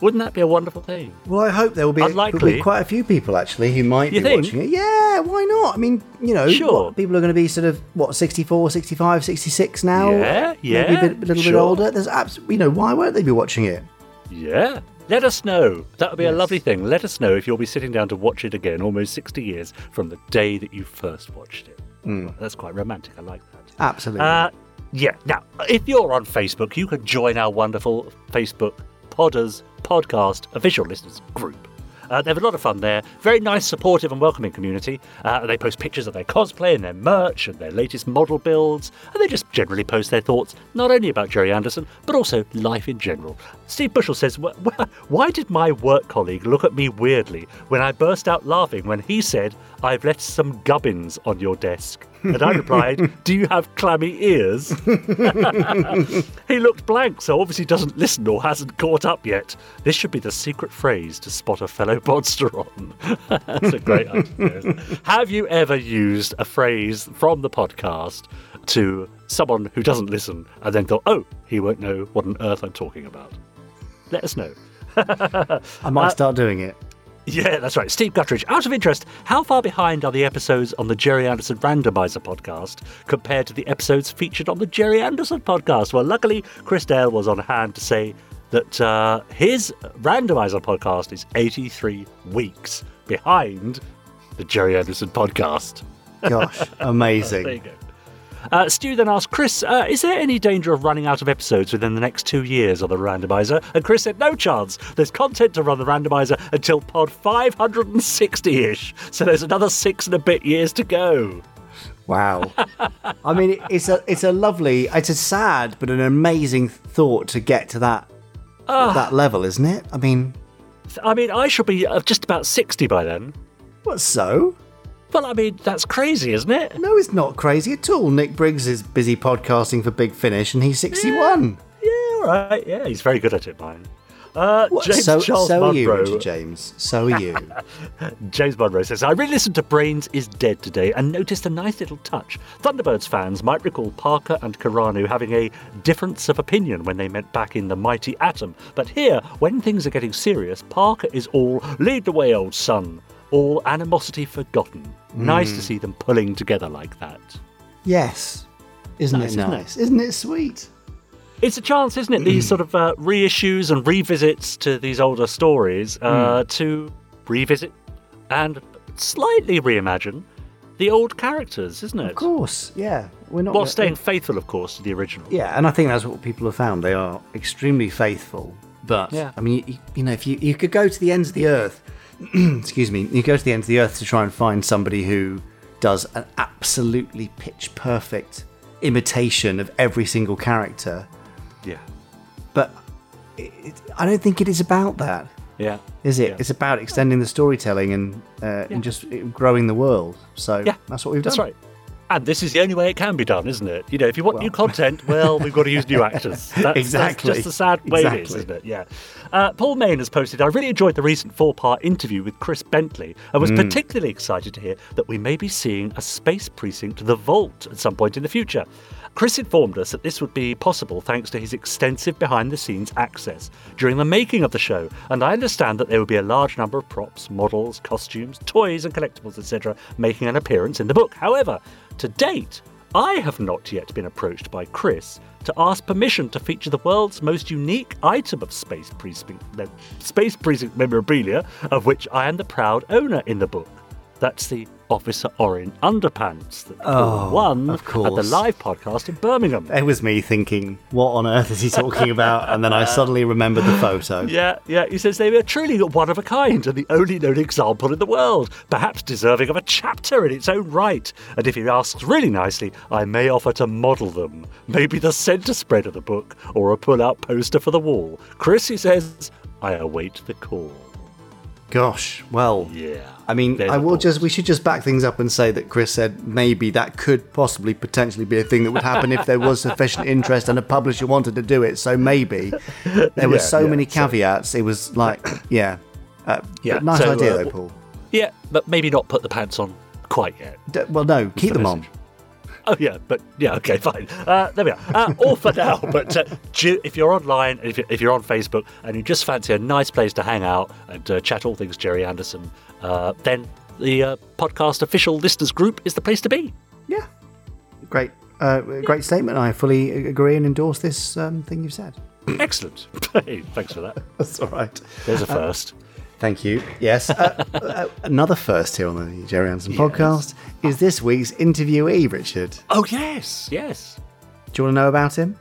Wouldn't that be a wonderful thing? Well, I hope there will be, Unlikely. be quite a few people actually who might You be think? watching it. Yeah, why not? I mean, you know, Sure. what, people are going to be sort of what 64, 65, 66 now. Yeah, maybe yeah, a, bit, a little bit older. There's absolutely, you know, why won't they be watching it? Yeah. let us know. That would be a lovely thing. Let us know if you'll be sitting down to watch it again, almost 60 years from the day that you first watched it. That's quite romantic. I like that. Absolutely. Uh, yeah. Now, if you're on Facebook, you can join our wonderful Facebook Podders Podcast official listeners group. Uh, they have a lot of fun there. Very nice, supportive, and welcoming community. Uh, they post pictures of their cosplay and their merch and their latest model builds. And they just generally post their thoughts, not only about Gerry Anderson, but also life in general. Steve Bushell says, "Wh- wh- Why did my work colleague look at me weirdly when I burst out laughing when he said, I've left some gubbins on your desk? <laughs> And I replied, Do you have clammy ears? <laughs> he looked blank, so obviously doesn't listen or hasn't caught up yet. This should be the secret phrase to spot a fellow <laughs> podsteron. That's a great idea. Have you ever used a phrase from the podcast to someone who doesn't listen and then thought, oh, he won't know what on earth I'm talking about? Let us know. I might uh, start doing it. Yeah, that's right. Steve Guttridge. Out of interest, how far behind are the episodes on the Gerry Anderson Randomizer podcast compared to the episodes featured on the Gerry Anderson podcast? Well, luckily, Chris Dale was on hand to say that uh, his Randomizer podcast is 83 weeks behind the Gerry Anderson podcast. Gosh, amazing. <laughs> There you go. Uh, Stu then asked Chris, uh, is there any danger of running out of episodes within the next two years on the randomizer? And Chris said, no chance. There's content to run the randomizer until pod 560 ish. So there's another six and a bit years to go. Wow. <laughs> I mean, it's a it's a lovely, it's a sad but an amazing thought to get to that Ah. that level, isn't it? I mean, I mean, I should be uh, just about 60 by then. what so? Well, I mean, that's crazy, isn't it? No, it's not crazy at all. Nick Briggs is busy podcasting for Big Finish, and he's sixty-one. Yeah, all right. Yeah, he's very good at it, mine. Uh, What? James so, Charles so are you, Munro. Richard James. So are you. <laughs> James Monroe says, I re listened to Brains is Dead today and noticed a nice little touch. Thunderbirds fans might recall Parker and Kyrano having a difference of opinion when they met back in the mighty Atom. But here, when things are getting serious, Parker is all lead the way, old son, all animosity forgotten. Nice to see them pulling together like that. yes. Isn't Nice, it? nice? Isn't it sweet? It's a chance, isn't it? These sort of uh, reissues and revisits to these older stories uh, to revisit and slightly reimagine the old characters, isn't it? Of course. Yeah. We're not. While gonna- staying faithful, of course, to the original. Yeah, and I think that's what people have found. They are extremely faithful. But Yeah. I mean, you, you know, if you you could go to the ends of the earth, <clears throat> excuse me, you go to the ends of the earth to try and find somebody who does an absolutely pitch perfect imitation of every single character. Yeah. But it, it, I don't think it is about that, Yeah. is it? Yeah. It's about extending the storytelling and uh, and just growing the world. So Yeah. that's what we've done. That's right. And this is the only way it can be done, isn't it? You know, if you want new content, well, we've got to use new <laughs> actors. That's, Exactly. That's just the sad way it is, isn't it? Yeah. Uh, Paul Main has posted, I really enjoyed the recent four part interview with Chris Bentley and was particularly excited to hear that we may be seeing a space precinct, The Vault, at some point in the future. Chris informed us that this would be possible thanks to his extensive behind the scenes access during the making of the show, and I understand that there will be a large number of props, models, costumes, toys, and collectibles, etc., making an appearance in the book. However, to date, I have not yet been approached by Chris to ask permission to feature the world's most unique item of Space Precinct, Space Precinct memorabilia, of which I am the proud owner in the book. That's the Officer Orin underpants that Oh, won of at the live podcast in Birmingham. It was me thinking, what on earth is he talking about? And then I <laughs> suddenly remembered the photo. Yeah, yeah. He says they were truly one of a kind and the only known example in the world, perhaps deserving of a chapter in its own right. And if he asks really nicely, I may offer to model them. Maybe the centre spread of the book or a pull out poster for the wall. Chris, he says, I await the call. Gosh, well, Yeah. I mean, There's I will just, we should just back things up and say that Chris said maybe that could possibly potentially be a thing that would happen if there was <laughs> sufficient interest and a publisher wanted to do it. So maybe there were Yeah, so yeah, many so- caveats. It was like, yeah. Uh, Yeah, nice so, idea, uh, though, Paul. Yeah, but maybe not put the pants on quite yet. D- well, no, keep the them on. Oh yeah, but yeah, okay, fine. Uh, there we are. Uh, all for now. <laughs> But uh, if you're online, if you're, if you're on Facebook, and you just fancy a nice place to hang out and uh, chat all things Gerry Anderson, uh, then the uh, podcast official listeners group is the place to be. Yeah. Great. Uh, great statement. I fully agree and endorse this um, thing you've said. Excellent. <laughs> Hey, thanks for that. <laughs> That's all right. There's a first. Thank you. Yes. Uh, uh, another first here on the Gerry Anderson podcast is this week's interviewee, Richard. oh, yes, yes. Do you want to know about him?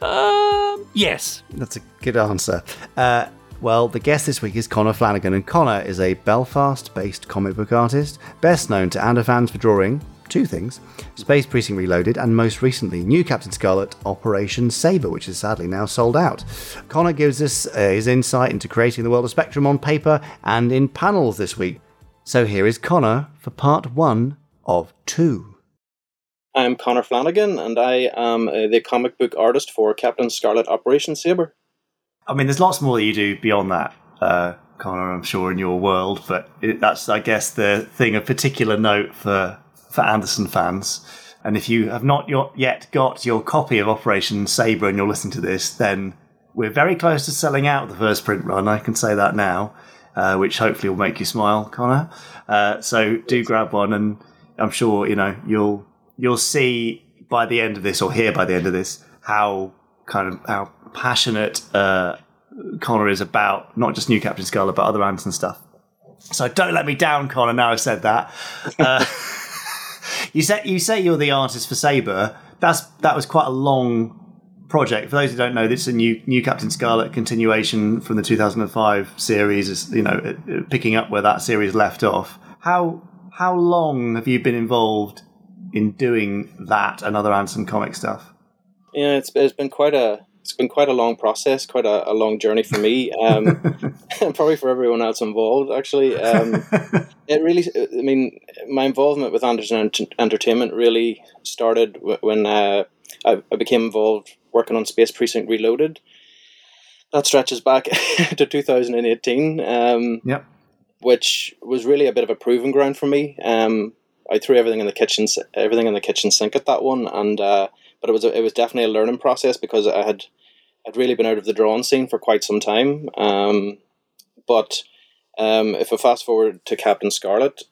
Um, yes. That's a good answer. Uh, well, the guest this week is Connor Flanagan, and Connor is a Belfast based comic book artist, best known to Ander fans for drawing two things Space Precinct Reloaded, and most recently, new Captain Scarlet Operation Sabre, which is sadly now sold out. Connor gives us uh, his insight into creating the world of Spectrum on paper and in panels this week. So here is Connor for part one of two. I'm Connor Flanagan, and I am uh, the comic book artist for Captain Scarlet Operation Sabre. I mean, there's lots more that you do beyond that, uh, Connor. I'm sure in your world, but it, that's, I guess, the thing of particular note for for Anderson fans. And if you have not yet got your copy of Operation Sabre and you're listening to this, then we're very close to selling out the first print run. I can say that now, uh, which hopefully will make you smile, Connor. Uh, so do grab one, and I'm sure you know you'll you'll see by the end of this, or hear by the end of this, how kind of how passionate uh, Connor is about not just New Captain Scarlet but other Anderson stuff. So don't let me down, Connor. Now I've said that. <laughs> You say you say you're the artist for Sabre. That's that was quite a long project. For those who don't know, this is a new new Captain Scarlet continuation from the 2005 series. Is you know picking up where that series left off. How how long have you been involved in doing that and other Anderson comic stuff? Yeah, it's it's been quite a it's been quite a long process, quite a, a long journey for me, um, <laughs> and probably for everyone else involved. Actually, um, <laughs> it really, I mean, my involvement with Anderson Entertainment really started when uh, I, I became involved working on Space Precinct Reloaded. That stretches back <laughs> to 2018. Um, Yep. which was really a bit of a proving ground for me. Um, I threw everything in the kitchen, everything in the kitchen sink at that one, and uh, but it was a, it was definitely a learning process because I had I'd really been out of the drawing scene for quite some time. Um, but um, if I fast forward to Captain Scarlet,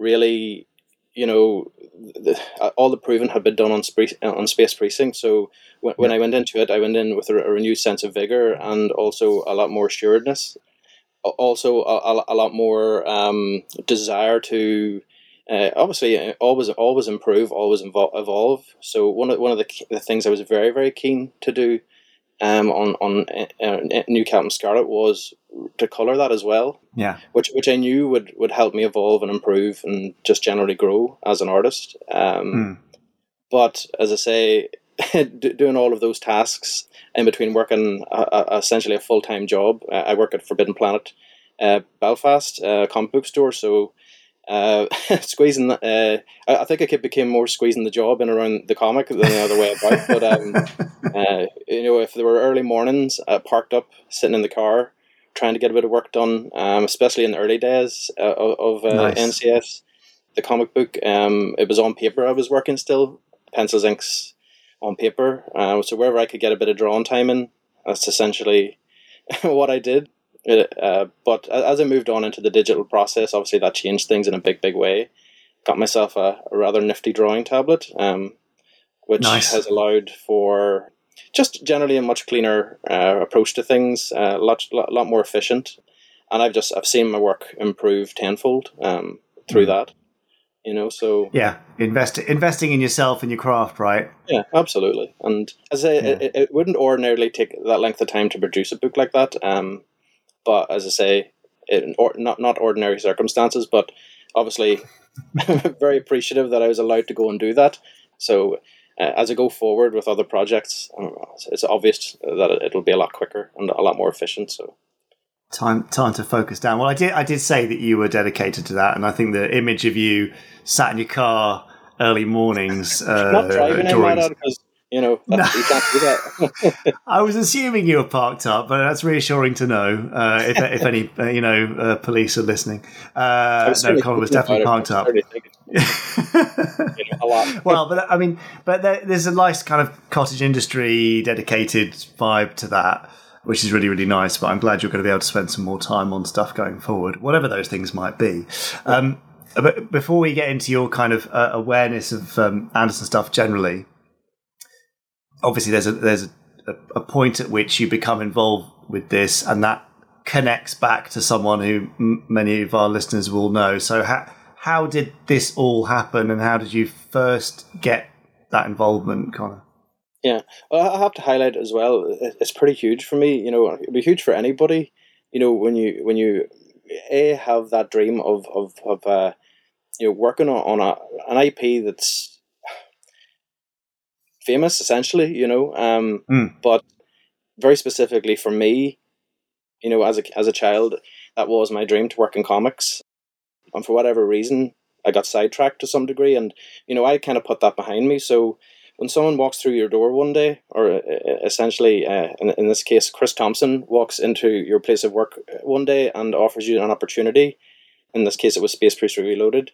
really, you know, the, all the proving had been done on Space on Space Precinct. So when, when I went into it, I went in with a, a renewed sense of vigor and also a lot more assuredness also a, a, a lot more um, desire to uh, obviously uh, always always improve, always evol- evolve. So one of one of the, the things I was very very keen to do um, on on uh, uh, New Captain Scarlet was to color that as well, Yeah. which which I knew would would help me evolve and improve and just generally grow as an artist. Um, Hmm. But as I say, <laughs> doing all of those tasks in between working a, a, essentially a full time job, uh, I work at Forbidden Planet uh, Belfast uh, comic book store. So uh, <laughs> squeezing, the- uh, I, I think I became more squeezing the job in around the comic than the other way about. But um, <laughs> uh, if there were early mornings, uh, parked up, sitting in the car, trying to get a bit of work done, um, especially in the early days uh, of, of uh, Nice. NCS, the comic book. Um, it was on paper. I was working still, pencils, inks on paper. Uh, so wherever I could get a bit of drawing time in, that's essentially <laughs> what I did. It, uh, but as I moved on into the digital process, obviously that changed things in a big, big way. Got myself a, a rather nifty drawing tablet, um, which Nice. has allowed for just generally a much cleaner uh, approach to things, a lot, lot, lot more efficient. And I've just I've seen my work improve tenfold um, through that. You know, so Yeah. Invest investing in yourself and your craft, right? yeah, absolutely. And as I say, it, it- it wouldn't ordinarily take that length of time to produce a book like that. Um, but as I say, in or, not not ordinary circumstances, but obviously <laughs> very appreciative that I was allowed to go and do that. So uh, as I go forward with other projects, it's- it's obvious that it- it'll be a lot quicker and a lot more efficient. So time time to focus down. Well, I did I did say that you were dedicated to that, and I think the image of you sat in your car early mornings <laughs> uh, not driving in because you know that, you can't do that. I was assuming you were parked up, but that's reassuring to know. Uh, if if any uh, you know uh, police are listening, uh, no, Colin was definitely parked up. was certainly thinking, <laughs> you know, a lot. well, but I mean, but there, there's a nice kind of cottage industry dedicated vibe to that, which is really really nice. But I'm glad you're going to be able to spend some more time on stuff going forward, whatever those things might be. Um, but before we get into your kind of uh, awareness of um, Anderson stuff generally, obviously there's a there's a, a, point at which you become involved with this, and that connects back to someone who m- many of our listeners will know. So, how how did this all happen, and how did you first get that involvement, Connor? Yeah, I have to highlight as well. It's pretty huge for me. You know, it'd be huge for anybody. You know, when you when you a have that dream of of of uh, you know working on, on a an IP that's famous, essentially. You know, um, Mm. but very specifically for me, you know, as a as a child, that was my dream to work in comics, and for whatever reason, I got sidetracked to some degree, and you know, I kind of put that behind me. So when someone walks through your door one day, or essentially, uh, in, in this case, Chris Thompson walks into your place of work one day and offers you an opportunity, in this case, it was Space Precinct Reloaded.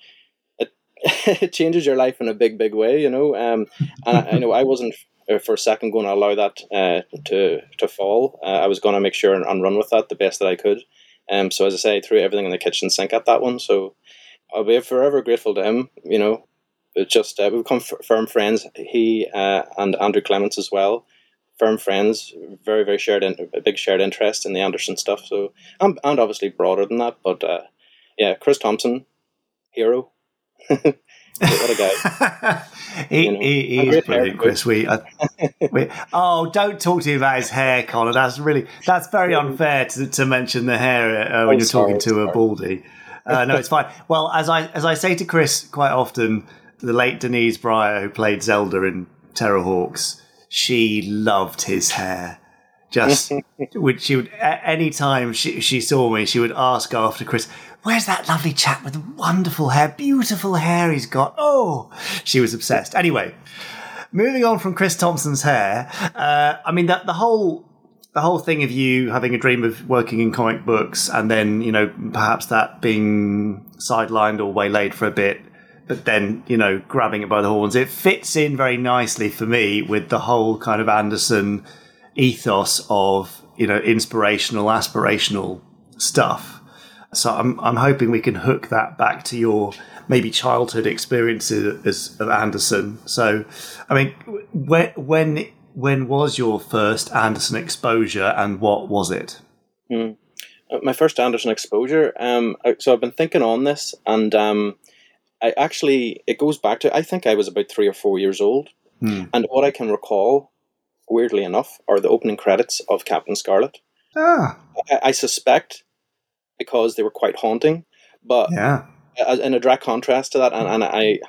It, <laughs> changes your life in a big, big way, you know. Um, and I, I know I wasn't uh, for a second going to allow that uh, to to fall. Uh, I was going to make sure and, and run with that the best that I could. Um, so as I say, I threw everything in the kitchen sink at that one. So I'll be forever grateful to him. You know, it just uh, we've become f- firm friends. He uh, and Andrew Clements as well, firm friends. Very very shared in, a big shared interest in the Anderson stuff. So and, and obviously broader than that. But uh, yeah, Chris Thompson, hero. What a guy. <laughs> he, You know, he, a he is brilliant, Chris. We, uh, we, oh, don't talk to him about his hair, Connor. That's really that's very unfair to, to mention the hair uh, when Oh, you're sorry, talking to a baldy. Uh, no, it's fine. <laughs> Well, as I as I say to Chris quite often, the late Denise Bryer, who played Zelda in Terrahawks, she loved his hair. Just <laughs> would she would a- any time she she saw me, she would ask after Chris, "Where's that lovely chap with the wonderful hair, beautiful hair he's got?" Oh, she was obsessed. Anyway, moving on from Chris Thompson's hair, uh, I mean the the whole the whole thing of you having a dream of working in comic books and then you know perhaps that being sidelined or waylaid for a bit but then you know grabbing it by the horns it fits in very nicely for me with the whole kind of anderson ethos of you know inspirational aspirational stuff so i'm, I'm hoping we can hook that back to your maybe childhood experiences as, of anderson so i mean when when when was your first anderson exposure and what was it Uh, my first Anderson exposure. Um, so I've been thinking on this, and um, I actually it goes back to I think I was about three or four years old, Hmm. and what I can recall, weirdly enough, are the opening credits of Captain Scarlet. ah I, I suspect because they were quite haunting, but yeah in a direct contrast to that, and, and I,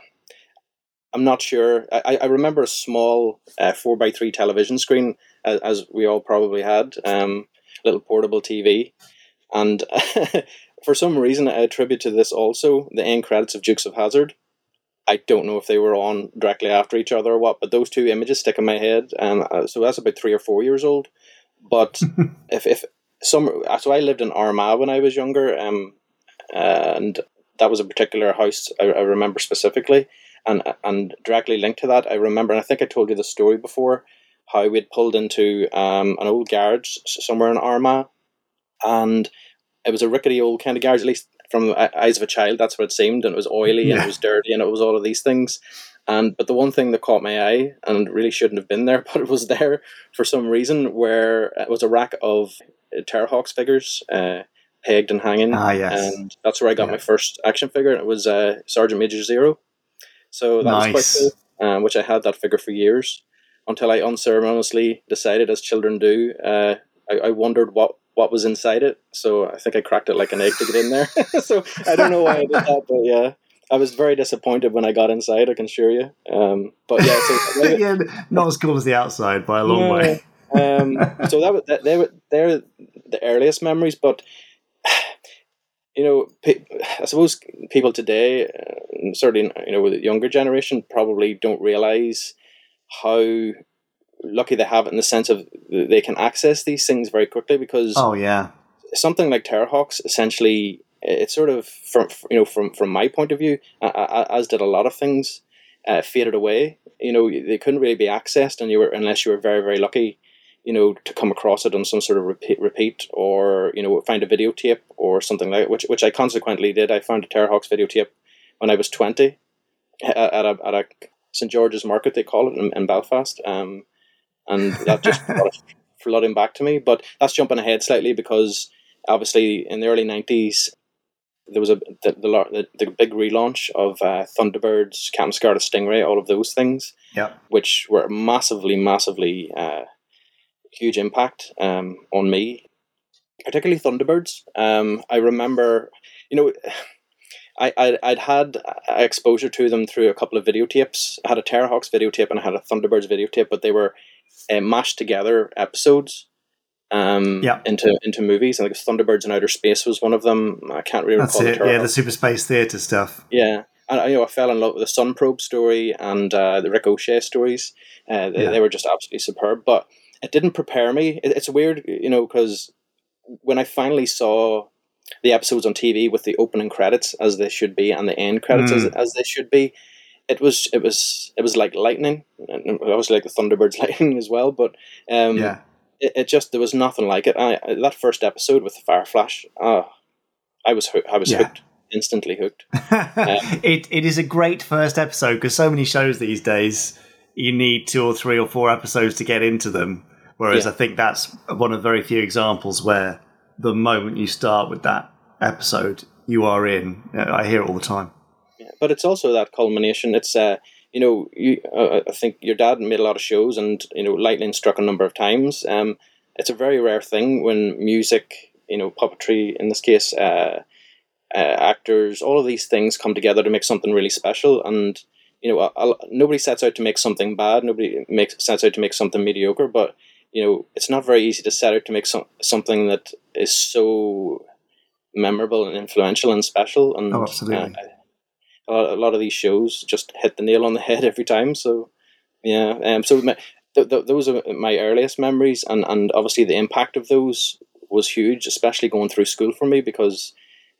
I'm not sure. I, I remember a small uh, four by three television screen, as, as we all probably had, um, little portable TV, and <laughs> for some reason I attribute to this also the end credits of Dukes of Hazzard. I don't know if they were on directly after each other or what, but those two images stick in my head, and uh, so that's about three or four years old. But <laughs> if if some, so I lived in Armagh when I was younger, um, and that was a particular house I, I remember specifically, and and directly linked to that, I remember, and I think I told you the story before, how we'd pulled into um, an old garage somewhere in Armagh, and it was a rickety old kind of garage, at least from the eyes of a child, that's what it seemed, and it was oily and it was dirty and it was all of these things. And but the one thing that caught my eye and really shouldn't have been there, <laughs> but it was there for some reason, where it was a rack of uh, Terrahawks figures, uh, pegged and hanging, Ah, yes. and that's where I got Yeah. my first action figure. And it was uh, Sergeant Major Zero. So that Nice. was quite cool. Um, which I had that figure for years until I unceremoniously decided, as children do, uh, I, I wondered what what was inside it. So I think I cracked it like an egg to get in there. <laughs> so I don't know why I did that, but yeah. I was very disappointed when I got inside. I can assure you. Um, but yeah, so <laughs> yeah, not as cool as the outside by a long No. way. um, so that was that they were they're the earliest memories, but <sighs> you know, pe- I suppose people today, uh, certainly you know, with the younger generation, probably don't realize how lucky they have it in the sense of they can access these things very quickly because Oh yeah, something like Terrahawks essentially it's sort of from you know from from my point of view as did a lot of things uh, faded away. You know they couldn't really be accessed and you were unless you were very very lucky you know to come across it on some sort of repeat repeat or you know find a videotape or something like which which I consequently did. I found a Terrahawks videotape when I was 20 at at a, at a St George's Market they call it in, in Belfast. Um and that just <laughs> flooding back to me. But that's jumping ahead slightly because obviously in the early nineties there was a the the, the, the big relaunch of uh, Thunderbirds, Captain Scarlet Stingray, all of those things, Yeah. which were massively, massively uh, huge impact um, on me, particularly Thunderbirds. Um, I remember, you know, <sighs> I, I I'd had exposure to them through a couple of videotapes. I had a Terrahawks videotape and I had a Thunderbirds videotape, but they were uh, mashed together episodes. Um, Yeah. into into movies. I think Thunderbirds in Outer Space was one of them. I can't really That's recall it. the Yeah, the Super Space Theatre stuff. Yeah, and you know, I fell in love with the Sun Probe story and uh, the Ricochet stories. Uh, they, Yeah. they were just absolutely superb. But it didn't prepare me. It, it's weird, you know, because when I finally saw the episodes on TV with the opening credits as they should be and the end credits as, as they should be, it was it was it was like lightning, and obviously like the Thunderbirds <laughs> lightning as well. But um, Yeah. it, it just there was nothing like it. I, that first episode with the Fire Flash, ah, I was hoo- I was Yeah. hooked, instantly hooked. <laughs> it it is a great first episode because so many shows these days you need two or three or four episodes to get into them. Whereas Yeah. I think that's one of very few examples where the moment you start with that episode, you are in. I hear it all the time. But it's also that culmination. It's uh, you know, you uh, I think your dad made a lot of shows, and you know, lightning struck a number of times. Um, it's a very rare thing when music, you know, puppetry in this case, uh, uh, actors, all of these things come together to make something really special. And you know, a- nobody sets out to make something bad. Nobody makes sets out to make something mediocre. But you know, it's not very easy to set out to make some, something that is so memorable and influential and special. And Oh, absolutely. uh, a lot, a lot of these shows just hit the nail on the <laughs> head every time. So, yeah. Um, so my, th- th- those are my earliest memories, and and obviously the impact of those was huge, especially going through school for me because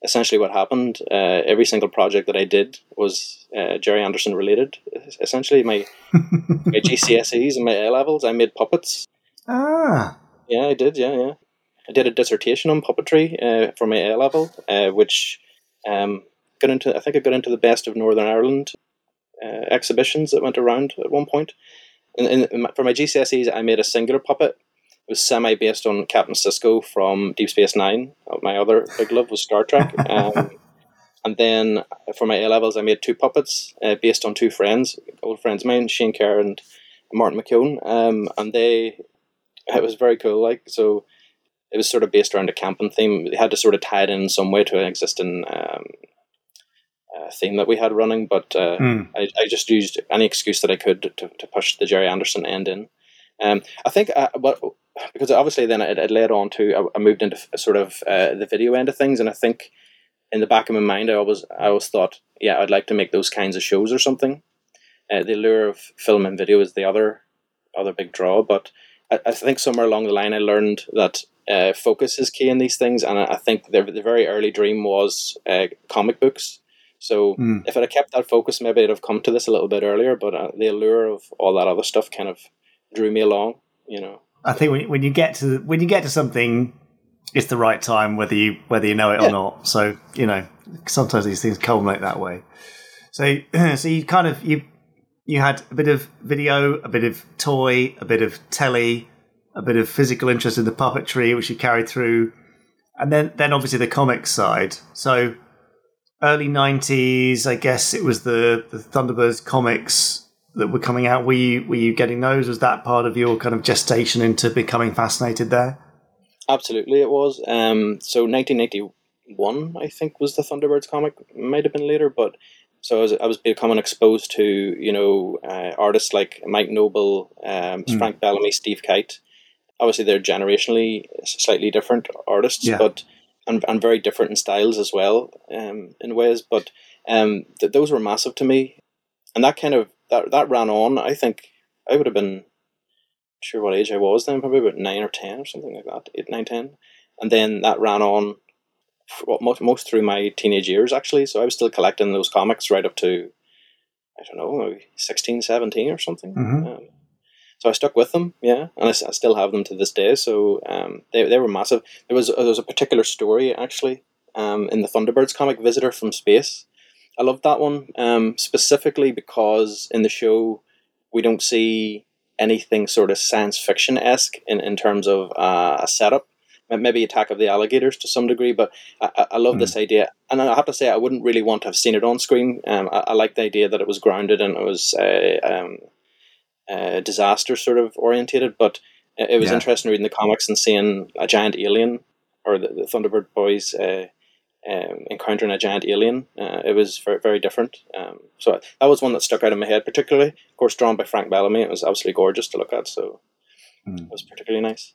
essentially what happened uh, every single project that I did was uh, Gerry Anderson related. Essentially, my <laughs> my GCSEs and my A levels, I made puppets. Ah, Yeah, I did. Yeah, yeah. I did a dissertation on puppetry uh, for my A level, uh, which um, got into. I think I got into the best of Northern Ireland uh, exhibitions that went around at one point. And, and for my GCSEs, I made a singular puppet. It was semi based on Captain Sisko from Deep Space Nine. Uh, My other big love was Star Trek. <laughs> Um, and then for my A levels, I made two puppets uh, based on two friends, old friends of mine, Shane Kerr and Martin McKeown. Um, and they, it was very cool. Like so, it was sort of based around a camping theme. They had to sort of tie it in some way to an existing um, uh, theme that we had running, but uh, Hmm. I, I just used any excuse that I could to, to push the Gerry Anderson end in. Um, I think, uh, but because obviously then it, it led on to I, I moved into sort of uh, the video end of things, and I think in the back of my mind I always I always thought, yeah, I'd like to make those kinds of shows or something. Uh, the allure of film and video is the other other big draw, but I, I think somewhere along the line I learned that uh, focus is key in these things, and I, I think the, the very early dream was uh, comic books. So Mm. if I'd have kept that focus, maybe I'd have come to this a little bit earlier. But uh, the allure of all that other stuff kind of drew me along. You know, I think when, when you get to when you get to something, it's the right time, whether you whether you know it Yeah. or not. So you know, sometimes these things culminate that way. So <clears throat> so you kind of you you had a bit of video, a bit of toy, a bit of telly, a bit of physical interest in the puppetry, which you carried through, and then then obviously the comics side. So early '90s, I guess it was the the Thunderbirds comics that were coming out. Were you were you getting those? Was that part of your kind of gestation into becoming fascinated there? absolutely it was. Um, so 1991, I think, was the Thunderbirds comic. Might have been later, but so I was I was becoming exposed to you know uh, artists like Mike Noble, um, Mm. Frank Bellamy, Steve Kite. Obviously, they're generationally slightly different artists, Yeah. but and, and very different in styles as well, um, in ways. But um, th- those were massive to me, and that kind of that that ran on. I think I would have been sure what age I was then, probably about nine or ten or something like that, eight, nine, ten, and then that ran on. Well, most, most through my teenage years actually so i was still collecting those comics right up to i don't know maybe 16 17 or something Mhm. um, so i stuck with them yeah and I still have them to this day so um, they, they were massive there was there was a particular story actually um, in the thunderbirds comic visitor from space i loved that one um, specifically because in the show we don't see anything sort of science fiction esque in, in terms of uh, a setup. Maybe Attack of the Alligators to some degree, but I, I- I love this idea. And I have to say, I wouldn't really want to have seen it on screen. Um, I, I like the idea that it was grounded and it was uh, um, uh, disaster sort of orientated, but it was Yeah. interesting reading the comics and seeing a giant alien or the, the Thunderbird boys uh, um, encountering a giant alien. Uh, it was very, very different. Um, so that was one that stuck out in my head, particularly. Of course, drawn by Frank Bellamy. It was absolutely gorgeous to look at, so it was particularly nice.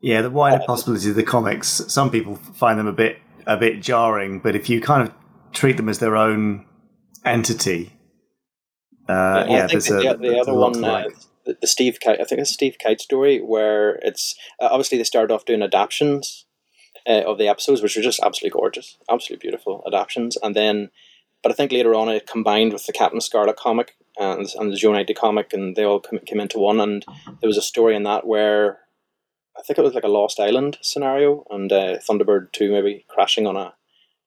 Yeah, the wider possibilities of the comics. Some people find them a bit a bit jarring, but if you kind of treat them as their own entity, uh, yeah, I think there's the, a, the there's other one, uh, the, the Steve Kite, I think it's Steve Kite story, where it's uh, obviously they started off doing adaptions uh, of the episodes, which were just absolutely gorgeous, absolutely beautiful adaptions, and then, but I think later on it combined with the Captain Scarlet comic and, and the Joe 90 comic, and they all came into one, and there was a story in that where I think it was like a Lost Island scenario, and uh, Thunderbird two maybe crashing on a.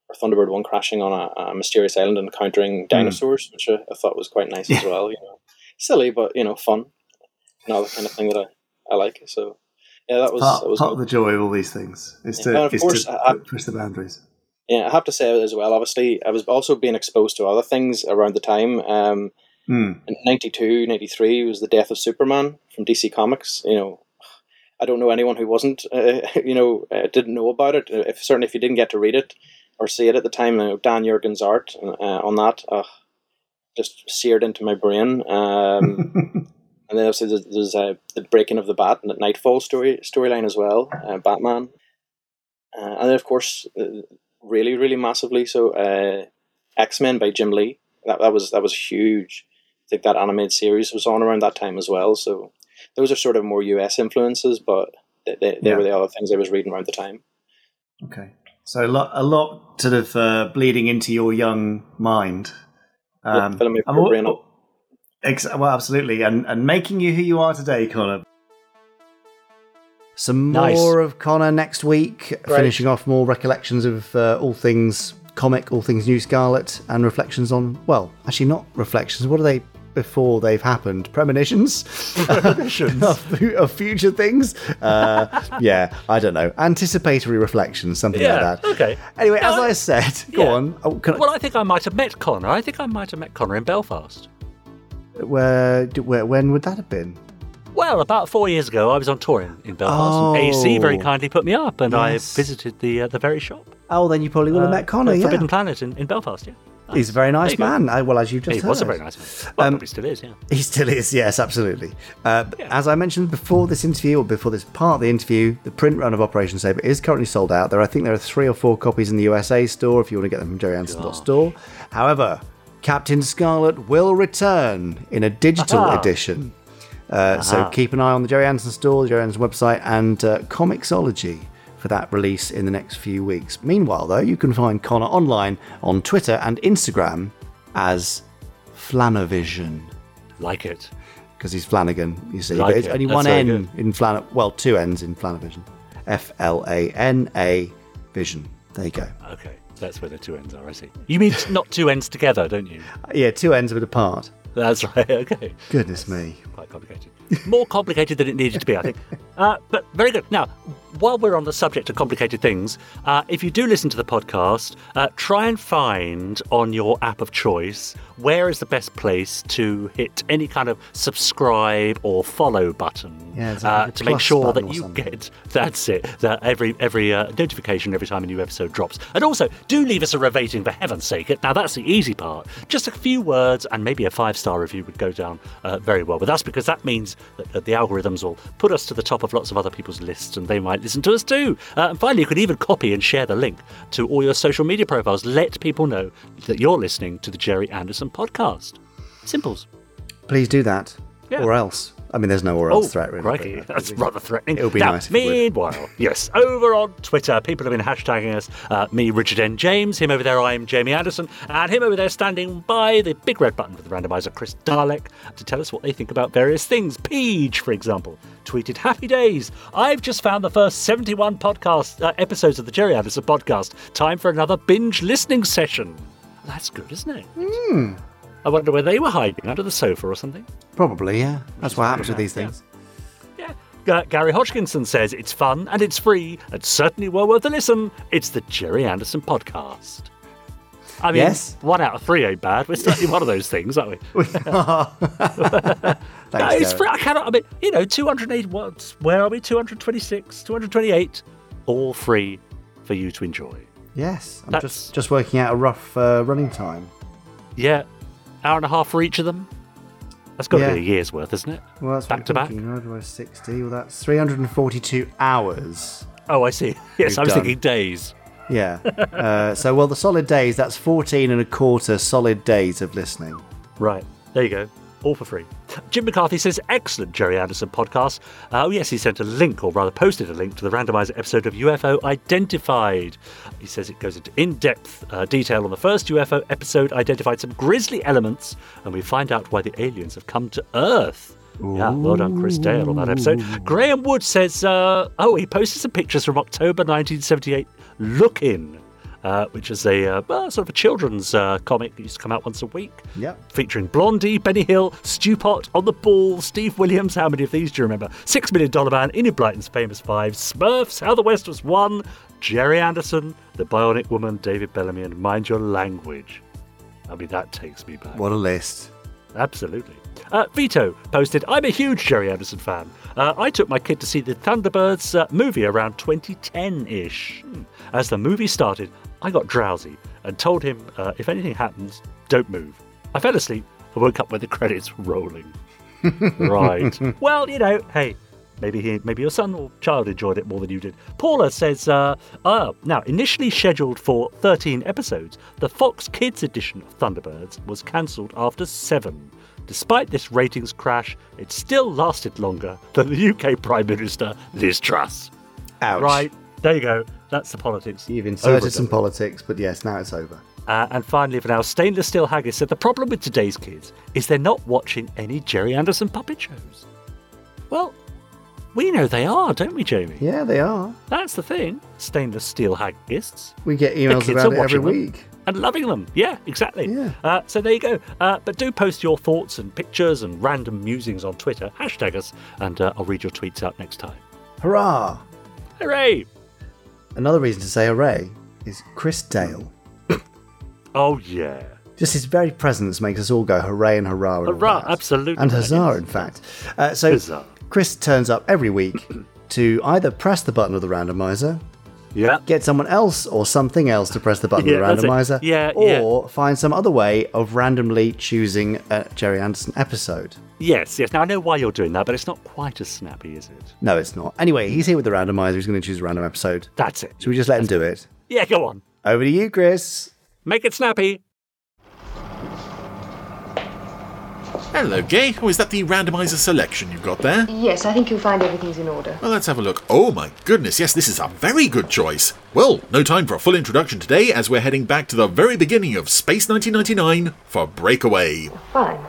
Or Thunderbird one crashing on a, a mysterious island and encountering dinosaurs, which I, I thought was quite nice as <laughs> well. You know, silly but you know fun. Not the kind of thing that I, I like. So yeah, that was Part, that was part of the joy of all these things is to, Yeah, of is course, to I- push the boundaries. yeah. I have to say as well. Obviously, I was also being exposed to other things around the time. Um, Hmm. in 92, 93 was the death of Superman from DC Comics. You know, I don't know anyone who wasn't, <laughs> uh, you know, uh, didn't know about it. If certainly if you didn't get to read it or see it at the time, you know, Dan Jurgens' art uh, on that uh, just seared into my brain. Um, <laughs> and then obviously there's, there's uh, the breaking of the bat and the Knightfall story storyline as well, uh, Batman, uh, and then of course, uh, really, really massively so, uh, X Men by Jim Lee. That that was that was huge. I think that animated series was on around that time as well. So those are sort of more US influences, but they, they, they Yeah. were the other things I was reading around the time. Okay, so a lot, a lot sort of uh, bleeding into your young mind. Um, filling my I'm al- brain up. Ex- well, absolutely, and and making you who you are today, Connor. Some Nice. more of Connor next week, finishing off more recollections of uh, all things comic, all things New Scarlet, and reflections on, well, actually not reflections, what are they before they've happened? Premonitions? Premonitions. <laughs> of, of future things? Uh, yeah, I don't know. Anticipatory reflections, something Yeah, like that. okay. Anyway, No, as I- I said, go yeah. on. Oh, can I- Well, I think I might have met Connor. I think I might have met Connor in Belfast. where, where, when would that have been? Well, about four years ago, I was on tour in, in Belfast. Oh. and AC very kindly put me up, and Yes. I visited the uh, the very shop. Oh, then you probably would have met Connor, uh, yeah. Forbidden Planet in, in Belfast, yeah. He's a very nice There you go. man. Well, as you just said. He heard. was a very nice man. Well, Um, probably still is, yeah. He still is, yes, absolutely. Uh, As I mentioned before this interview, or before this part of the interview, the print run of Operation Sabre is currently sold out. There, I think there are three or four copies in the USA store if you want to get them from gerryanderson.store. However, Captain Scarlet will return in a digital Aha. edition. Uh, So keep an eye on the Gerry Anderson store, the Gerry Anderson website, and uh, Comixology for that release in the next few weeks. Meanwhile, though, you can find Connor online on Twitter and Instagram as Flanavision Like it. because he's Flanagan, you see. Like it's it. only That's one N good. in Flan. Well, two N's in Flanavision. F L A N A Vision. There you go. Okay, that's where the two ends are, I see. You mean not two ends together, don't you? <laughs> Yeah, two N's but apart. That's right, <laughs> okay. Goodness me. Quite complicated. More complicated than it needed to be, I think. Uh, but very good. Now, while we're on the subject of complicated things, uh, if you do listen to the podcast, uh, try and find on your app of choice where is the best place to hit any kind of subscribe or follow button Yeah, uh, to make sure that you get that's it that every every uh, notification every time a new episode drops. And also do leave us a rating for heaven's sake. Now that's the easy part. Just a few words and maybe a five star review would go down uh, very well with us because that means that, that the algorithms will put us to the top of lots of other people's lists and they might listen to us too uh, and finally you could even copy and share the link to all your social media profiles let people know that you're listening to the gerry anderson podcast simples Please do that. Yeah. Or else. I mean, there's no or else threat, really. crikey, that's rather threatening. It'll be now, nice. Meanwhile, yes, over on Twitter, people have been hashtagging us. Uh, me, Richard N. James. Him over there, I am Jamie Anderson. And him over there, standing by the big red button for the randomizer, Chris Dalek, to tell us what they think about various things. Peach, for example, tweeted, Happy days. I've just found the first 71 podcast uh, episodes of the Gerry Anderson podcast. Time for another binge listening session. That's good, isn't it? I wonder where they were hiding under the sofa or something. Probably, yeah. That's what happens with these things. Yeah. G- Gary Hodgkinson says it's fun and it's free and certainly well worth a listen. It's the Gerry Anderson podcast. I mean, Yes. one out of three ain't bad. We're certainly one of those things, aren't we? <laughs> Thanks, No, it's free. I cannot. I mean, you know, 208. What? Where are we? 226, 228. All free for you to enjoy. Yes, I'm That's- just just working out a rough uh, running time. Yeah, hour and a half for each of them. That's got to Yeah. be a year's worth, isn't it? Well, that's back to back. Divided by 60. Well, that's 342 hours. Oh, I see. <laughs> Yes, I was done. thinking days. Yeah. uh, so, well, the solid days, that's 14 and a quarter solid days of listening. Right. There you go. All for free. Jim McCarthy says, excellent Gerry Anderson podcast. Uh, oh, yes, he sent a link, or rather posted a link to the randomizer episode of UFO Identified. He says it goes into in depth uh, detail on the first UFO episode, identified some grisly elements, and we find out why the aliens have come to Earth. Yeah, well done, Chris Dale, on that episode. Graham Wood says, uh, oh, he posted some pictures from October 1978, Look In, uh, which is a uh, sort of a children's uh, comic that used to come out once a week featuring Blondie, Benny Hill, Stewpot, On the Ball, Steve Williams. How many of these do you remember? Six Million Dollar Man, Enid Blyton's Famous Five, Smurfs, How the West Was Won, Gerry Anderson, The Bionic Woman, David Bellamy, and Mind Your Language. I mean, that takes me back. What a list. Absolutely. Uh, Vito posted, I'm a huge Gerry Anderson fan. Uh, I took my kid to see the Thunderbirds uh, movie around 2010 ish. As the movie started, I got drowsy and told him uh, if anything happens, don't move. I fell asleep and woke up with the <laughs> credits rolling. right. <laughs> Well, you know, hey, maybe he, maybe your son or child enjoyed it more than you did. Paula says, uh, uh, now, initially scheduled for 13 episodes, the Fox Kids edition of Thunderbirds was cancelled after seven. Despite this ratings crash, it still lasted longer than the UK Prime Minister, Liz Truss. Ouch. Right, there you go. That's the politics. You've inserted some politics, but yes, now it's over. Uh, and finally, for now, Stainless Steel Haggis said the problem with today's kids is they're not watching any Gerry Anderson puppet shows. Well, we know they are, don't we, Jamie? Yeah, they are. That's the thing. Stainless Steel Haggists. We get emails about it every week. And loving them. Yeah, exactly. Yeah. Uh, so there you go. Uh, but do post your thoughts and pictures and random musings on Twitter. Hashtag us, and uh, I'll read your tweets out next time. Hurrah! Hooray! Another reason to say hooray is Chris Dale. <coughs> Oh, yeah. Just his very presence makes us all go hooray and hurrah. And Hurrah, absolutely, And huzzah, in fact. Uh, so Huzzah. Chris turns up every week <coughs> to either press the button of the randomizer, Yeah. get someone else or something else to press the button <laughs> Yeah, the it. randomizer, Yeah, or yeah. find some other way of randomly choosing a Gerry Anderson episode. Yes, yes. Now, I know why you're doing that, but it's not quite as snappy, is it? No, it's not. Anyway, he's here with the randomizer. He's going to choose a random episode. That's it. Should we just let him do it? Yeah, go on. Over to you, Chris. Make it snappy. Hello, Gay. Oh, is that the randomizer selection you've got there? Yes, I think you'll find everything's in order. Well, let's have a look. Oh my goodness, yes, this is a very good choice. Well, no time for a full introduction today as we're heading back to the very beginning of Space 1999 for Breakaway. Fine.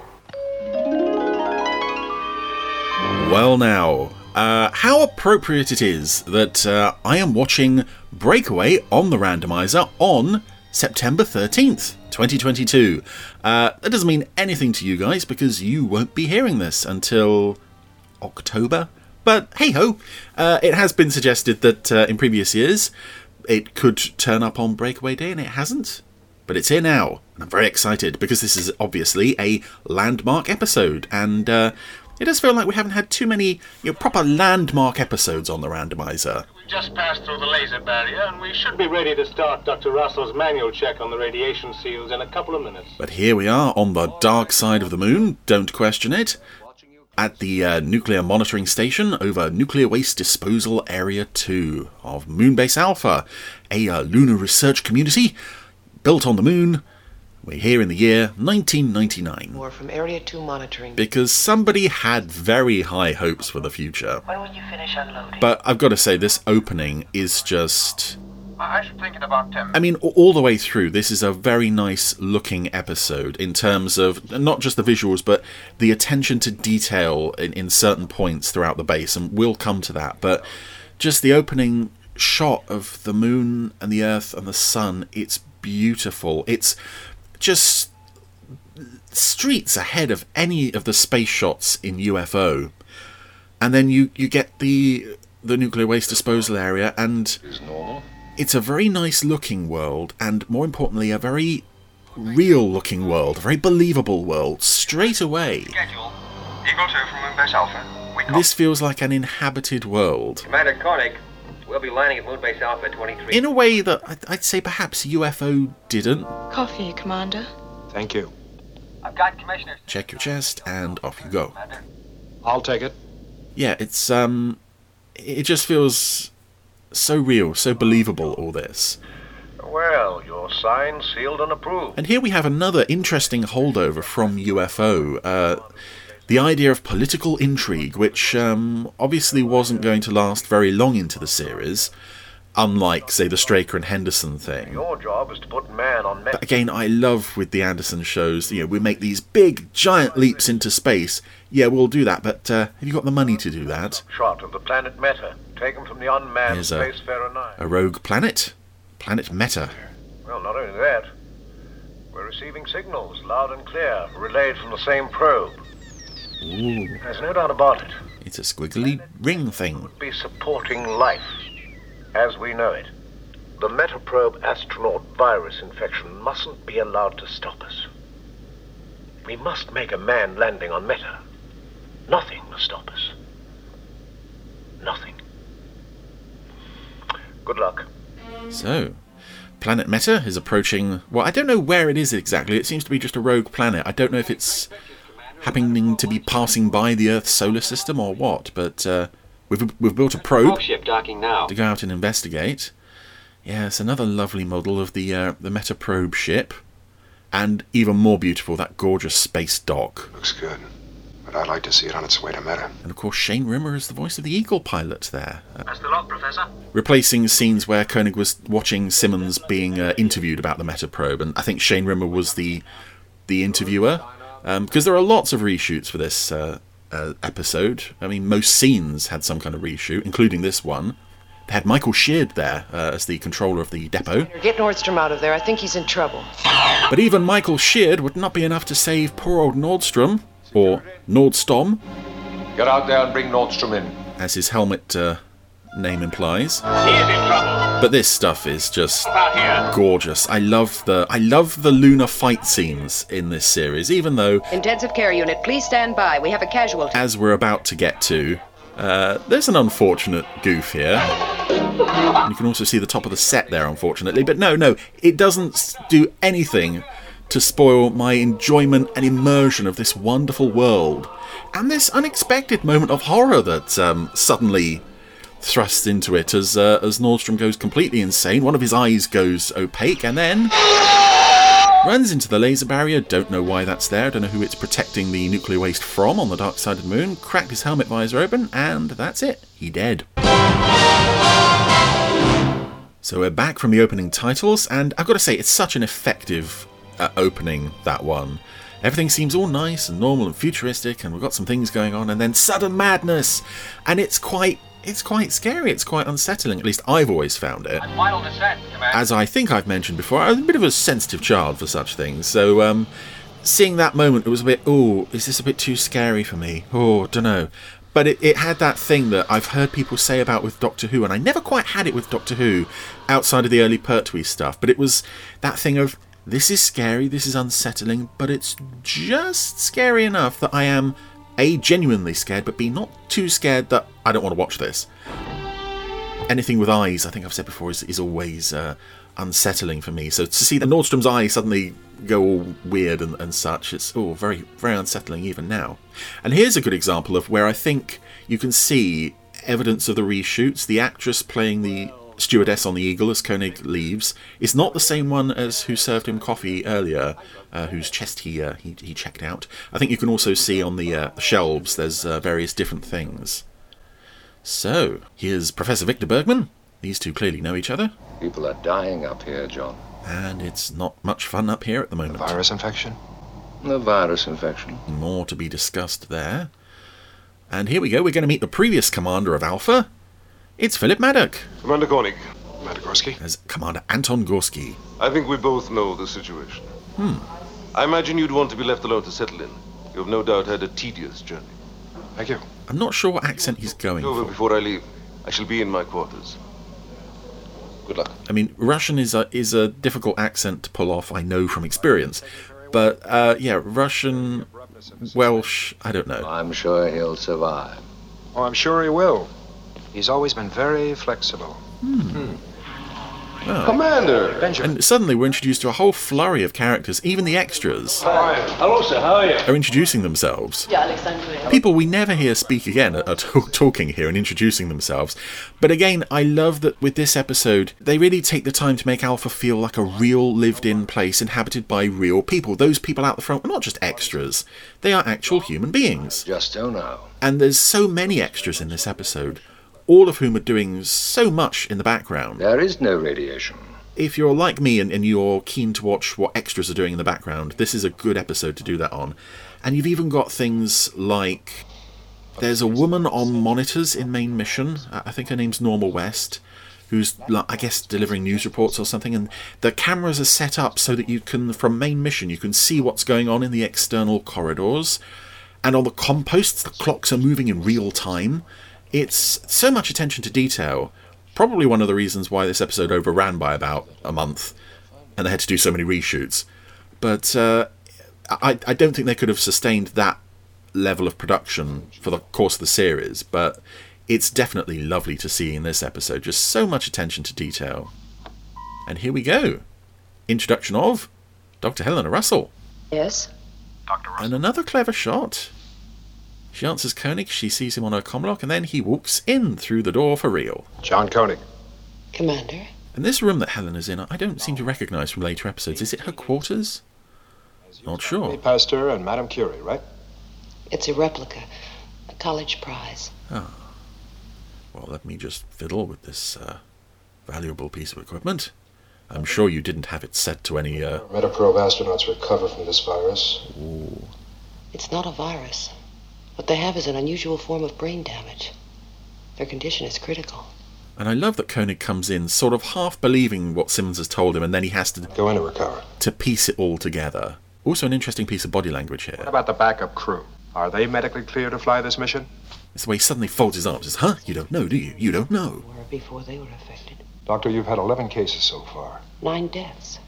Well, now, uh, how appropriate it is that uh, I am watching Breakaway on the randomizer on September 13th, 2022. Uh, that doesn't mean anything to you guys because you won't be hearing this until October. But hey ho, uh, it has been suggested that uh, in previous years it could turn up on Breakaway Day and it hasn't. But it's here now, and I'm very excited because this is obviously a landmark episode, and uh, it does feel like we haven't had too many you know, proper landmark episodes on the randomizer. We just passed through the laser barrier and we should be ready to start Dr. Russell's manual check on the radiation seals in a couple of minutes. But here we are on the dark side of the moon, don't question it, at the uh, nuclear monitoring station over Nuclear Waste Disposal Area 2 of Moonbase Alpha, a uh, lunar research community built on the moon. We're here in the year 1999 More from Area 2 monitoring. because somebody had very high hopes for the future. When will you finish unloading? But I've got to say, this opening is just. I should think in about 10 I mean, all the way through, this is a very nice looking episode in terms of not just the visuals, but the attention to detail in, in certain points throughout the base, and we'll come to that. But just the opening shot of the moon and the earth and the sun, it's beautiful. It's just streets ahead of any of the space shots in UFO. And then you, you get the the nuclear waste disposal area and it's a very nice looking world and more importantly a very real looking world, a very believable world straight away. Schedule. Eagle 2 from Alpha. We This feels like an inhabited world. Commander Koenig, we'll be landing at Moonbase Alpha 23. In a way that I'd- I'd say perhaps UFO didn't. Coffee, Commander. Thank you. I've got Commissioner. Check your chest and off you go. I'll take it. Yeah, it's um it just feels so real, so believable all this. Well, your sign sealed, and approved. And here we have another interesting holdover from UFO. Uh, the idea of political intrigue, which um, obviously wasn't going to last very long into the series, unlike, say, the Straker and Henderson thing. Your job is to put man on But again, I love with the Anderson shows, you know, we make these big, giant leaps into space. Yeah, we'll do that, but uh, have you got the money to do that? Shot of the planet Meta, taken from the unmanned Here's a- Spacefarer 9. A rogue planet? Planet Meta. Well, not only that, we're receiving signals loud and clear, relayed from the same probe. Ooh, There's no doubt about it. it's a squiggly ring thing. Be supporting life as we know it. The Metaprobe astronaut virus infection mustn't be allowed to stop us. We must make a man landing on Meta. Nothing must stop us. Nothing. Good luck. So, Planet Meta is approaching. Well, I don't know where it is exactly. It seems to be just a rogue planet. I don't know if it's happening to be passing by the Earth's solar system or what, but uh, we've, we've built a probe Ship docking now. to go out and investigate. Yes, another lovely model of the uh, the Meta probe ship, and even more beautiful that gorgeous space dock. Looks good. But I'd like to see it on its way to Meta. And of course, Shane Rimmer is the voice of the Eagle pilot there, That's the lot, Professor. replacing scenes where Koenig was watching Simmons being uh, interviewed about the Meta probe, and I think Shane Rimmer was the the interviewer because there are lots of reshoots for this uh, uh, episode. I mean, most scenes had some kind of reshoot, including this one. They had Michael Sheard there uh, as the controller of the depot. Get Nordstrom out of there. I think he's in trouble. But even Michael Sheard would not be enough to save poor old Nordstrom, or Nordstorm, Get out there and bring Nordstrom in. as his helmet uh, name implies. He is in trouble. But this stuff is just gorgeous. I love the I love the lunar fight scenes in this series, even though Intensive care unit, please stand by. We have a casualty. as we're about to get to, uh, there's an unfortunate goof here. You can also see the top of the set there, unfortunately. But no, no, it doesn't do anything to spoil my enjoyment and immersion of this wonderful world. And this unexpected moment of horror that um, suddenly thrusts into it as, uh, as Nordstrom goes completely insane. One of his eyes goes opaque and then runs into the laser barrier. Don't know why that's there. Don't know who it's protecting the nuclear waste from on the dark side of the moon. Cracked his helmet visor open, and that's it. He dead. So we're back from the opening titles, and I've got to say, it's such an effective uh, opening, that one. Everything seems all nice and normal and futuristic, and we've got some things going on, and then sudden madness! And it's quite. It's quite scary, it's quite unsettling, at least I've always found it. Final descent. As I think I've mentioned before, I'm a bit of a sensitive child for such things, so um, seeing that moment, it was a bit, oh, is this a bit too scary for me? Oh, dunno. But it, it had that thing that I've heard people say about with Doctor Who, and I never quite had it with Doctor Who outside of the early Pertwee stuff, but it was that thing of this is scary, this is unsettling, but it's just scary enough that I am A, genuinely scared, but B, not too scared that I don't want to watch this anything with eyes, I think I've said before, is, is always uh, unsettling for me. So to see the Nordstrom's eye suddenly go all weird and, and such, it's oh very very unsettling even now. And here's a good example of where I think you can see evidence of the reshoots. The actress playing the stewardess on the Eagle as Koenig leaves is not the same one as who served him coffee earlier, uh, whose chest he, uh, he he checked out. I think you can also see on the, uh, shelves there's uh, various different things. So, here's Professor Victor Bergman. These two clearly know each other, People are dying up here, John. and it's not much fun up here at the moment. The Virus infection? The virus infection. More to be discussed there. And here we go, we're going to meet the previous commander of Alpha. It's Philip Madoc, Commander Koenig, Commander Gorski. as Commander Anton Gorski. I think we both know the situation. Hmm. I imagine you'd want to be left alone to settle in. You have no doubt had a tedious journey. Thank you. I'm not sure what accent he's going Over for. before I leave. I shall be in my quarters. Good luck. I mean, Russian is a is a difficult accent to pull off. I know from experience, but uh, yeah, Russian, Welsh. I don't know. I'm sure he'll survive. Oh, I'm sure he will. He's always been very flexible. Oh. Commander! And suddenly we're introduced to a whole flurry of characters. Even the extras Hello, sir. How are you? are introducing themselves. People we never hear speak again are, are t- <laughs> talking here and introducing themselves. But again, I love that with this episode, they really take the time to make Alpha feel like a real lived in place inhabited by real people. Those people out the front are not just extras, they are actual human beings. Just don't know. And there's so many extras in this episode, all of whom are doing so much in the background. There is no radiation. If you're like me and, and you're keen to watch what extras are doing in the background, this is a good episode to do that on. And you've even got things like there's a woman on monitors in main mission. I think her name's Norma West, who's I guess delivering news reports or something. And the cameras are set up so that you can, from main mission, you can see what's going on in the external corridors. And on the composts, the clocks are moving in real time. It's so much attention to detail. Probably one of the reasons why this episode overran by about a month, and they had to do so many reshoots. But uh, I, I don't think they could have sustained that level of production for the course of the series. But it's definitely lovely to see in this episode. Just so much attention to detail. And here we go. Introduction of Dr. Helena Russell. Yes? Dr. Russell. And another clever shot. She answers Koenig, she sees him on her comlock, and then he walks in through the door for real. John Koenig. Commander? And this room that Helen is in, I don't seem to recognise from later episodes. Is it her quarters? Not sure. Pasteur and Madame Curie, right? It's a replica. A college prize. Ah. Well, let me just fiddle with this uh, valuable piece of equipment. I'm sure you didn't have it set to any. Uh... Metaprobe astronauts recover from this virus. Ooh. It's not a virus. What they have is an unusual form of brain damage. Their condition is critical. And I love that Koenig comes in, sort of half believing what Simmons has told him, and then he has to go in to recover to piece it all together. Also, an interesting piece of body language here. What about the backup crew? Are they medically clear to fly this mission? It's the way he suddenly folds his arms. Says, "Huh? You don't know, do you? You don't know." Or before they were affected. Doctor, you've had 11 cases so far. Nine deaths.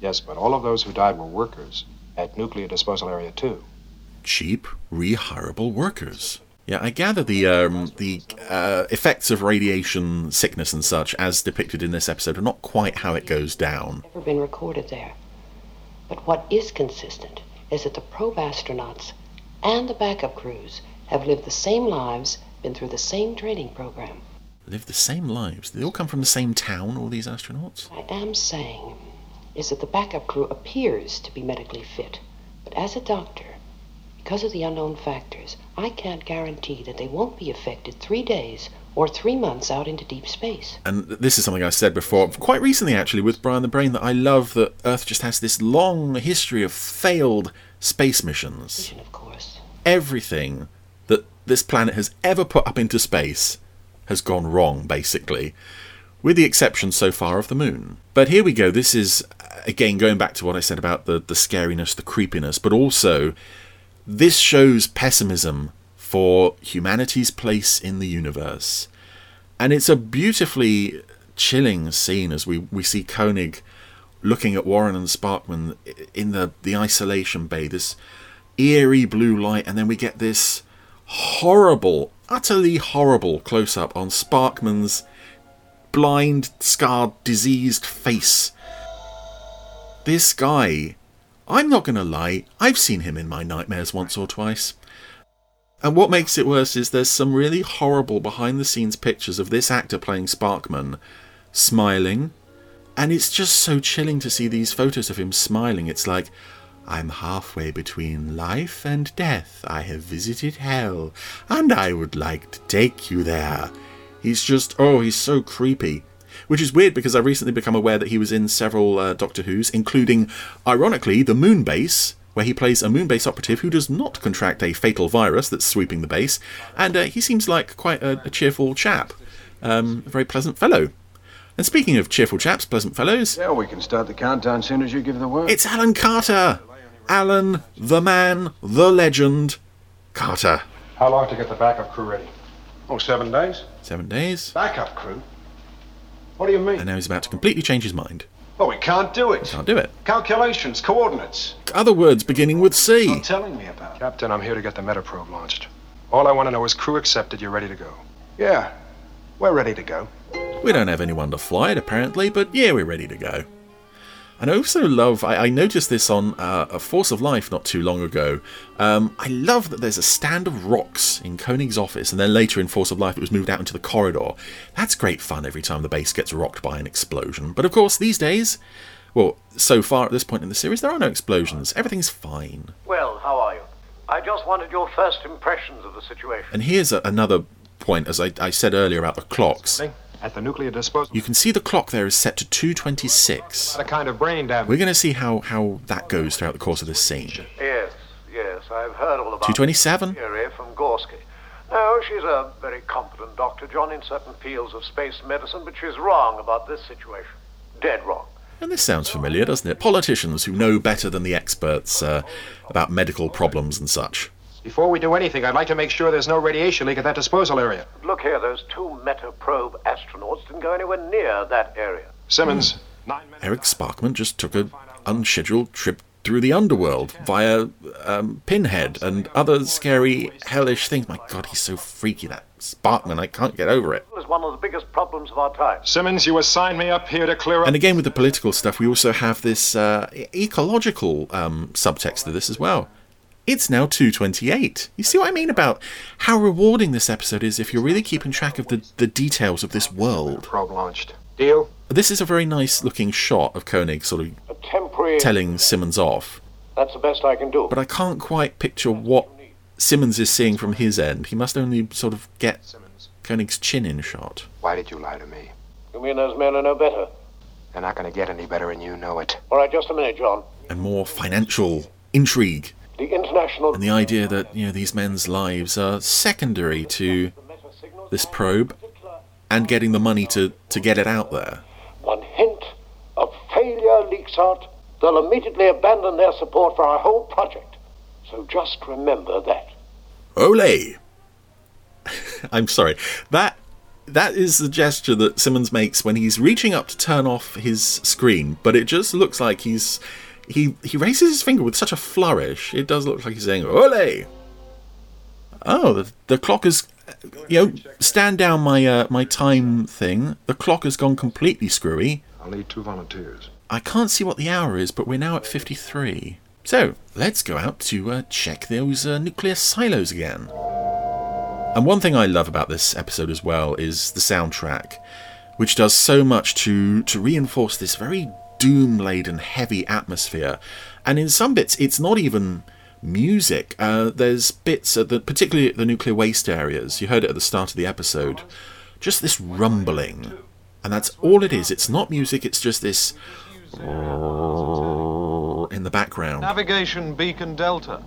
Yes, but all of those who died were workers at Nuclear Disposal Area 2. Cheap, rehirable workers. Yeah, I gather the um, the uh, effects of radiation sickness and such, as depicted in this episode, are not quite how it goes down. Never been recorded there. But what is consistent is that the probe astronauts and the backup crews have lived the same lives, been through the same training program. Live the same lives. They all come from the same town. All these astronauts. What I am saying is that the backup crew appears to be medically fit, but as a doctor, because of the unknown factors, I can't guarantee that they won't be affected three days or three months out into deep space. And this is something I said before, quite recently actually, with Brian the Brain, that I love that Earth just has this long history of failed space missions. Mission, Of course. Everything that this planet has ever put up into space has gone wrong, basically, with the exception so far of the moon. But here we go. This is, uh, again, going back to what I said about the, the scariness, the creepiness, but also this shows pessimism for humanity's place in the universe. And it's a beautifully chilling scene as we, we see Koenig looking at Warren and Sparkman in the, the isolation bay, this eerie blue light, and then we get this horrible, utterly horrible close up on Sparkman's blind, scarred, diseased face. This guy, I'm not going to lie, I've seen him in my nightmares once or twice. And what makes it worse is there's some really horrible behind the scenes pictures of this actor playing Sparkman smiling. And it's just so chilling to see these photos of him smiling. It's like, I'm halfway between life and death. I have visited hell, and I would like to take you there. He's just, oh, he's so creepy. Which is weird because I've recently become aware that he was in several uh, Doctor Who's, including, ironically, the Moon Base, where he plays a Moonbase operative who does not contract a fatal virus that's sweeping the base, and uh, he seems like quite a, a cheerful chap, um, a very pleasant fellow. And speaking of cheerful chaps, pleasant fellows, Yeah, we can start the countdown soon as you give the word. it's Alan Carter! Alan, the man, the legend, Carter. How long to get the backup crew ready? Oh, seven days. Seven days. Backup crew? What do you mean? And now he's about to completely change his mind. Oh, we can't do it. We Can't do it. Calculations, coordinates. Other words beginning with C. Not telling me about. Captain, I'm here to get the Metaprobe launched. All I want to know is crew accepted, you're ready to go. Yeah, we're ready to go. We don't have anyone to fly it, apparently, but yeah, we're ready to go. And I also love, I, I noticed this on uh, A Force of Life not too long ago. Um, I love that there's a stand of rocks in Koenig's office, and then later in Force of Life it was moved out into the corridor. That's great fun every time the base gets rocked by an explosion. But of course, these days, well, so far at this point in the series, there are no explosions. Everything's fine. Well, how are you? I just wanted your first impressions of the situation. And here's a, another point, as I, I said earlier about the clocks. At the nuclear disposal. You can see the clock there is set to 226. What a kind of brain damage. We're going to see how, how that goes throughout the course of this scene. Yes, yes, I've heard all about 227? theory from Gorski. No, she's a very competent doctor, John, in certain fields of space medicine, but she's wrong about this situation. Dead wrong. And this sounds familiar, doesn't it? Politicians who know better than the experts uh, about medical problems and such. Before we do anything, I'd like to make sure there's no radiation leak at that disposal area. Look here, those two Metaprobe astronauts didn't go anywhere near that area. Simmons, Eric Sparkman just took an unscheduled trip through the underworld via um, Pinhead and other scary, hellish things. My god, he's so freaky, that Sparkman. I can't get over it. It's one of the biggest problems of our time. Simmons, you assigned me up here to clear up. And again, with the political stuff, we also have this uh, ecological um, subtext to this as well. It's now 228. You see what I mean about how rewarding this episode is if you're really keeping track of the, the details of this world. Probe launched. Deal? This is a very nice looking shot of Koenig sort of temporary. telling Simmons off, That's the best I can do. but I can't quite picture what Simmons is seeing from his end. He must only sort of get Koenig's chin in shot. Why did you lie to me? You mean those men are no better? They're not going to get any better, and you know it. All right, just a minute, John. And more financial intrigue. The international. And the idea that, you know, these men's lives are secondary to this probe and getting the money to, to get it out there. One hint of failure leaks out, they'll immediately abandon their support for our whole project. So just remember that. Ole! <laughs> I'm sorry. That that is the gesture that Simmons makes when he's reaching up to turn off his screen, but it just looks like he's he he raises his finger with such a flourish. It does look like he's saying "Ole." Oh, the, the clock is you know stand down my uh, my time thing. The clock has gone completely screwy. I'll need two volunteers. I can't see what the hour is, but we're now at 53. So, let's go out to uh, check those uh, nuclear silos again. And one thing I love about this episode as well is the soundtrack, which does so much to, to reinforce this very doom laden, heavy atmosphere. And in some bits, it's not even music. Uh, there's bits, at the, particularly at the nuclear waste areas, you heard it at the start of the episode, just this rumbling. And that's all it is. It's not music, it's just this in the background. Navigation beacon Delta.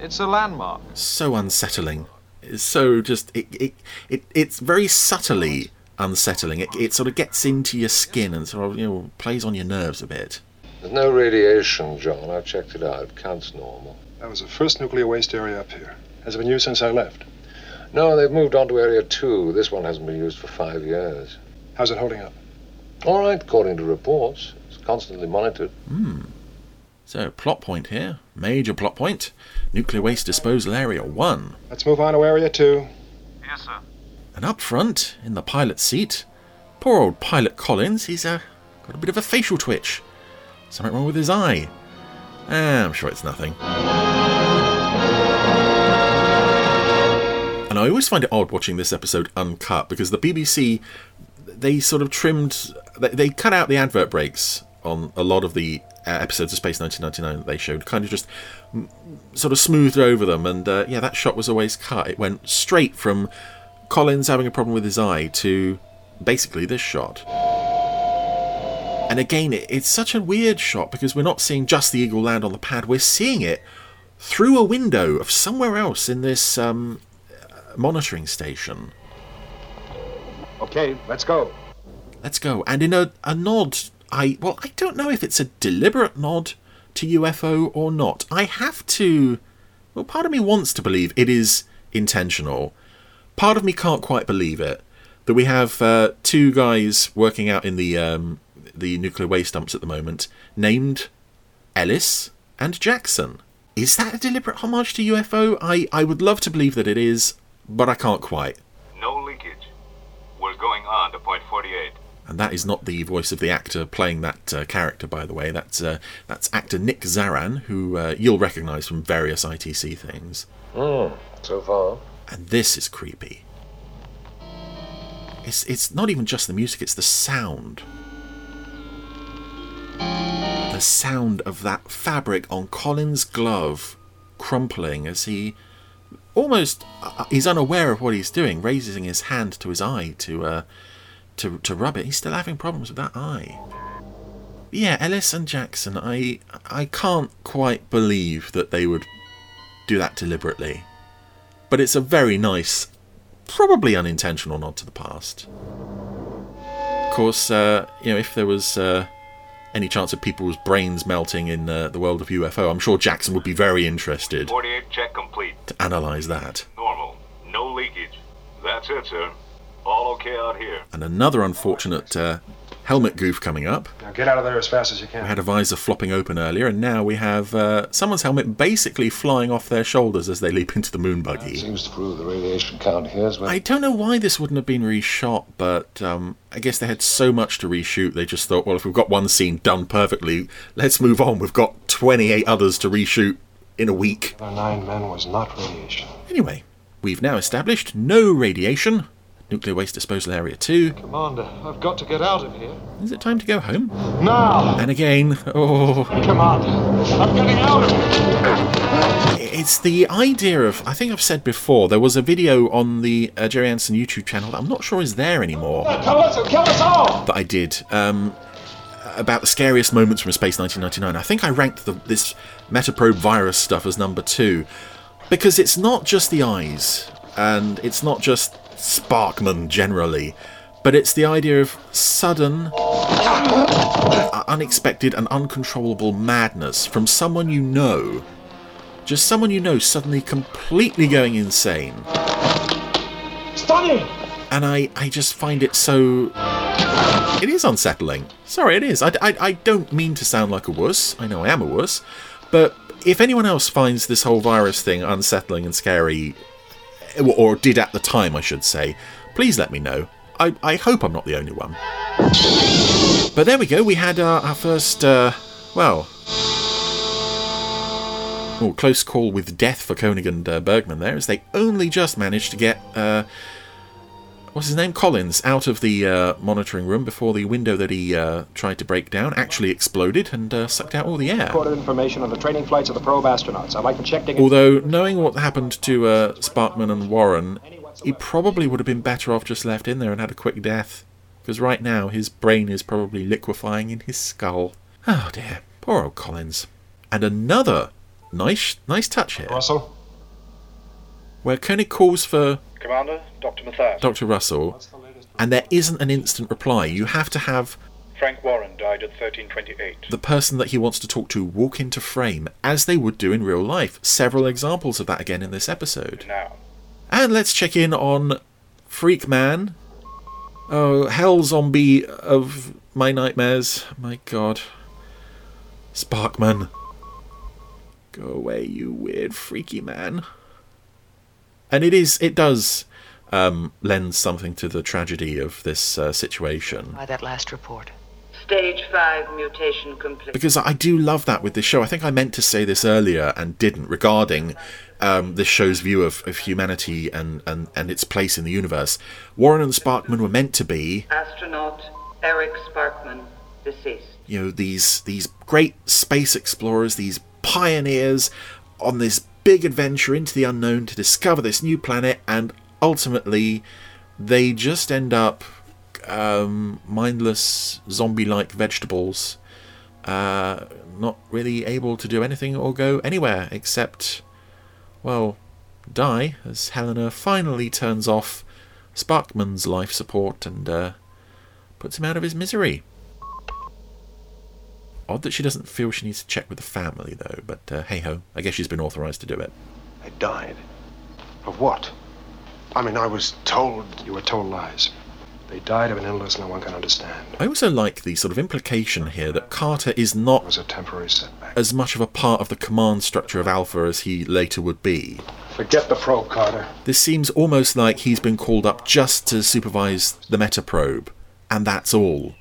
It's a landmark. So unsettling. It's so just it, it, it it's very subtly unsettling. It, it sort of gets into your skin and sort of you know plays on your nerves a bit. There's no radiation, John. I've checked it out. Counts normal. That was the first nuclear waste area up here. Has it been used since I left? No, they've moved on to Area 2. This one hasn't been used for five years. How's it holding up? All right, according to reports. It's constantly monitored. Hmm. So plot point here, major plot point. Nuclear waste disposal area one. Let's move on to Area 2. Yes, sir. And up front, in the pilot seat, poor old pilot Collins, he's uh, got a bit of a facial twitch. Something wrong with his eye. Ah, I'm sure it's nothing. And I always find it odd watching this episode uncut because the BBC, they sort of trimmed, they, cut out the advert breaks on a lot of the uh, episodes of Space 1999 that they showed, kind of just sort of smoothed over them. And uh, yeah, that shot was always cut. It went straight from Collins having a problem with his eye to basically this shot. And again, it, it's such a weird shot because we're not seeing just the eagle land on the pad, we're seeing it through a window of somewhere else in this um, monitoring station. Okay, let's go. Let's go. And in a, a nod, I well, I don't know if it's a deliberate nod to UFO or not? I have to. Well, part of me wants to believe it is intentional. Part of me can't quite believe it. That we have uh, two guys working out in the um, the nuclear waste dumps at the moment, named Ellis and Jackson. Is that a deliberate homage to UFO? I, I would love to believe that it is, but I can't quite. No leakage. We're going on to point 48. And that is not the voice of the actor playing that uh, character, by the way. That's uh, that's actor Nick Zaran, who uh, you'll recognise from various ITC things. Hmm, so far. And this is creepy. It's it's not even just the music; it's the sound. The sound of that fabric on Colin's glove crumpling as he almost uh, he's unaware of what he's doing, raising his hand to his eye to uh, to to rub it. He's still having problems with that eye. Yeah, Ellis and Jackson, I I can't quite believe that they would do that deliberately. But it's a very nice, probably unintentional nod to the past. Of course, uh, you know, if there was uh, any chance of people's brains melting in uh, the world of UFO, I'm sure Jackson would be very interested 48 check complete. to analyse that. Normal. No leakage. That's it, sir. All okay out here. And another unfortunate uh, helmet goof coming up. Now get out of there as fast as you We can. had a visor flopping open earlier, and now we have uh, someone's helmet basically flying off their shoulders as they leap into the moon buggy. Seems to prove the radiation count here as well. I don't know why this wouldn't have been reshot, but um, I guess they had so much to reshoot, they just thought, well, if we've got one scene done perfectly, let's move on. We've got 28 others to reshoot in a week. The nine men was not radiation. Anyway, we've now established no radiation. Nuclear waste disposal area 2. Commander, I've got to get out of here. Is it time to go home? Now! And again, oh. Commander, I'm getting out of here! It's the idea of, I think I've said before, there was a video on the uh, Gerry Anderson YouTube channel that I'm not sure is there anymore. Us, kill us all! that I did um, about the scariest moments from Space 1999. I think I ranked the, this Metaprobe virus stuff as number two because it's not just the eyes and it's not just Sparkman generally, but it's the idea of sudden, uh, unexpected, and uncontrollable madness from someone you know. Just someone you know suddenly completely going insane. Stunning! And I, I just find it so it is unsettling. Sorry, it is. I, I, I don't mean to sound like a wuss. I know I am a wuss. But if anyone else finds this whole virus thing unsettling and scary, or did at the time, I should say, please let me know. I, I hope I'm not the only one. But there we go. We had our, our first, uh, well, oh, close call with death for Koenig and uh, Bergman there, as they only just managed to get. Uh, what's his name? Collins out of the uh, monitoring room before the window that he uh, tried to break down actually exploded and uh, sucked out all the air. Recorded information on the training flights of the probe astronauts. I'd like to check. Although, knowing what happened to uh, Sparkman and Warren, he probably would have been better off just left in there and had a quick death. Because right now, his brain is probably liquefying in his skull. Oh dear. Poor old Collins. And another nice, nice touch here. Russell? Where Koenig calls for Commander, Dr. Matthias. Dr. Russell, and there isn't an instant reply. You have to have Frank Warren died at 1328. the person that he wants to talk to walk into frame, as they would do in real life. Several examples of that again in this episode. Now. And let's check in on Freak Man. Oh, hell zombie of my nightmares. My god. Sparkman. Go away, you weird freaky man. And it is, it does um, lend something to the tragedy of this uh, situation. By that last report. Stage 5 mutation complete. Because I do love that with this show. I think I meant to say this earlier and didn't regarding um, this show's view of, of humanity and, and, and its place in the universe. Warren and Sparkman were meant to be, Astronaut Eric Sparkman, deceased. you know, these these great space explorers, these pioneers on this big adventure into the unknown to discover this new planet, and ultimately they just end up um, mindless zombie-like vegetables, uh, not really able to do anything or go anywhere except, well, die as Helena finally turns off Sparkman's life support and uh, puts him out of his misery. Odd that she doesn't feel she needs to check with the family, though. But uh, hey ho, I guess she's been authorised to do it. They died. Of what? I mean, I was told you were told lies. They died of an illness no one can understand. I also like the sort of implication here that Carter is not was a temporary setback. as much of a part of the command structure of Alpha as he later would be. Forget the probe, Carter. This seems almost like he's been called up just to supervise the meta probe, and that's all.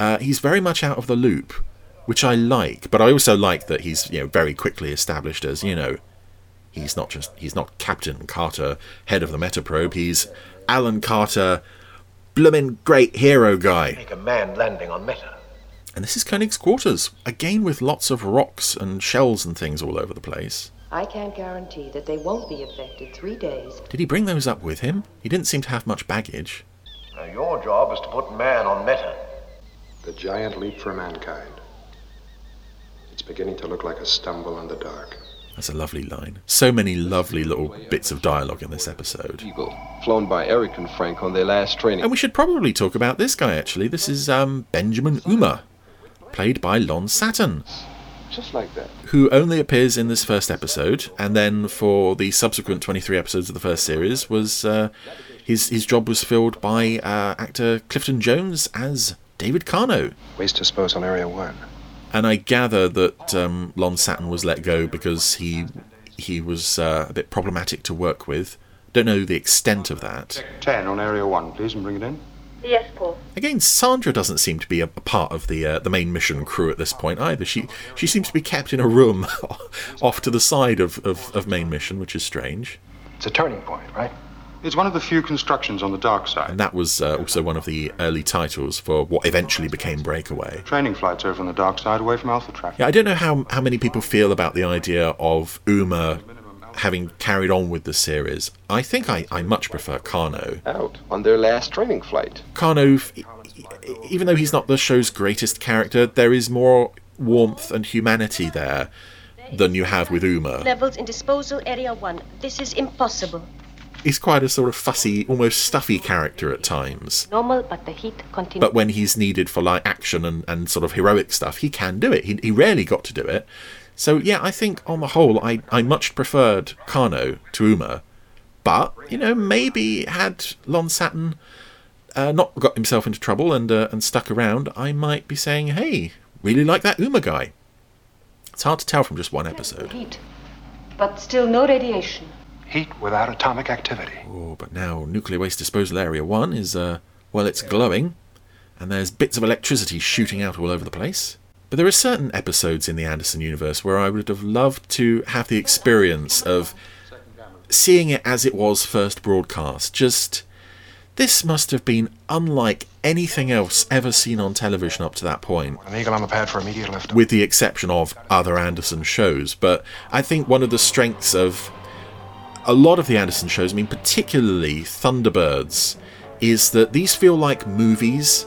Uh, he's very much out of the loop, which I like, but I also like that he's you know very quickly established as you know he's not just he's not Captain Carter, head of the meta probe. He's Alan Carter, bloomin' great hero guy. Make a manned landing on Meta. And this is Koenig's quarters, again with lots of rocks and shells and things all over the place. I can't guarantee that they won't be affected three days. Did he bring those up with him? He didn't seem to have much baggage. Now, your job is to put man on Meta. The giant leap for mankind. Beginning to look like a stumble in the dark. That's a lovely line. So many lovely little bits of dialogue in this episode. Eagle, flown by Eric and Frank on their last training. And we should probably talk about this guy actually. This is um, Benjamin Ouma, played by Lon Satton, Just like that. who only appears in this first episode, and then for the subsequent 23 episodes of the first series was uh, his his job was filled by uh, actor Clifton Jones as David Kano. Waste disposal area one. And I gather that um, Lon Satton was let go because he he was uh, a bit problematic to work with. Don't know the extent of that. Ten on area one, please, and bring it in. Yes, Paul. Again, Sandra doesn't seem to be a, a part of the uh, the main mission crew at this point either. She she seems to be kept in a room <laughs> off to the side of, of, of main mission, which is strange. It's a turning point, right? It's one of the few constructions on the dark side. And that was uh, also one of the early titles for what eventually became Breakaway. Training flights over on the dark side, away from Alpha traffic. Yeah, I don't know how how many people feel about the idea of Ouma having carried on with the series. I think I, I much prefer Kano. Out on their last training flight. Kano, f- e- even though he's not the show's greatest character, there is more warmth and humanity there than you have with Ouma. Levels in disposal area one. This is impossible. He's quite a sort of fussy, almost stuffy character at times. Normal, but the heat continues. But when he's needed for like action and, and sort of heroic stuff, he can do it. He, he rarely got to do it. So yeah, I think on the whole, I, I much preferred Kano to Ouma. But, you know, maybe had Lon Satton uh, not got himself into trouble and uh, and stuck around, I might be saying, hey, really like that Ouma guy. It's hard to tell from just one episode. Heat. But still no radiation. Heat without atomic activity. Oh, but now nuclear waste disposal area one is, uh, well, it's glowing, and there's bits of electricity shooting out all over the place. But there are certain episodes in the Anderson universe where I would have loved to have the experience of seeing it as it was first broadcast. Just. This must have been unlike anything else ever seen on television up to that point. An eagle on the pad for immediate lift. with the exception of other Anderson shows. But I think one of the strengths of a lot of the Anderson shows, I mean, particularly Thunderbirds, is that these feel like movies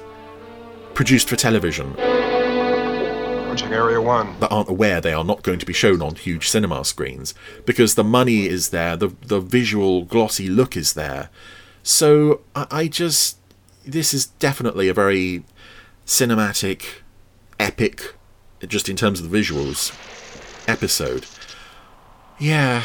produced for television Approaching area one. that aren't aware they are not going to be shown on huge cinema screens because the money is there, the the visual glossy look is there. So I, I just this is definitely a very cinematic, epic, just in terms of the visuals, episode. Yeah.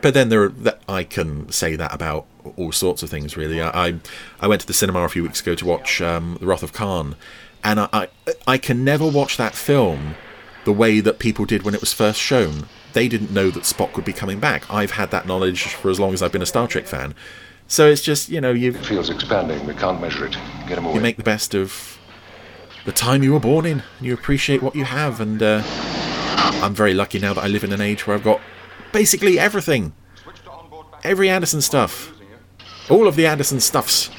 But then there are, I can say that about all sorts of things. Really, I I, went to the cinema a few weeks ago to watch um, The Wrath of Khan, and I, I I can never watch that film the way that people did when it was first shown. They didn't know that Spock would be coming back. I've had that knowledge for as long as I've been a Star Trek fan. So it's just you know you Field's expanding. We can't measure it. Get him away. you make the best of the time you were born in, and you appreciate what you have. And uh, I'm very lucky now that I live in an age where I've got basically everything, every Anderson stuff, all of the Anderson stuffs,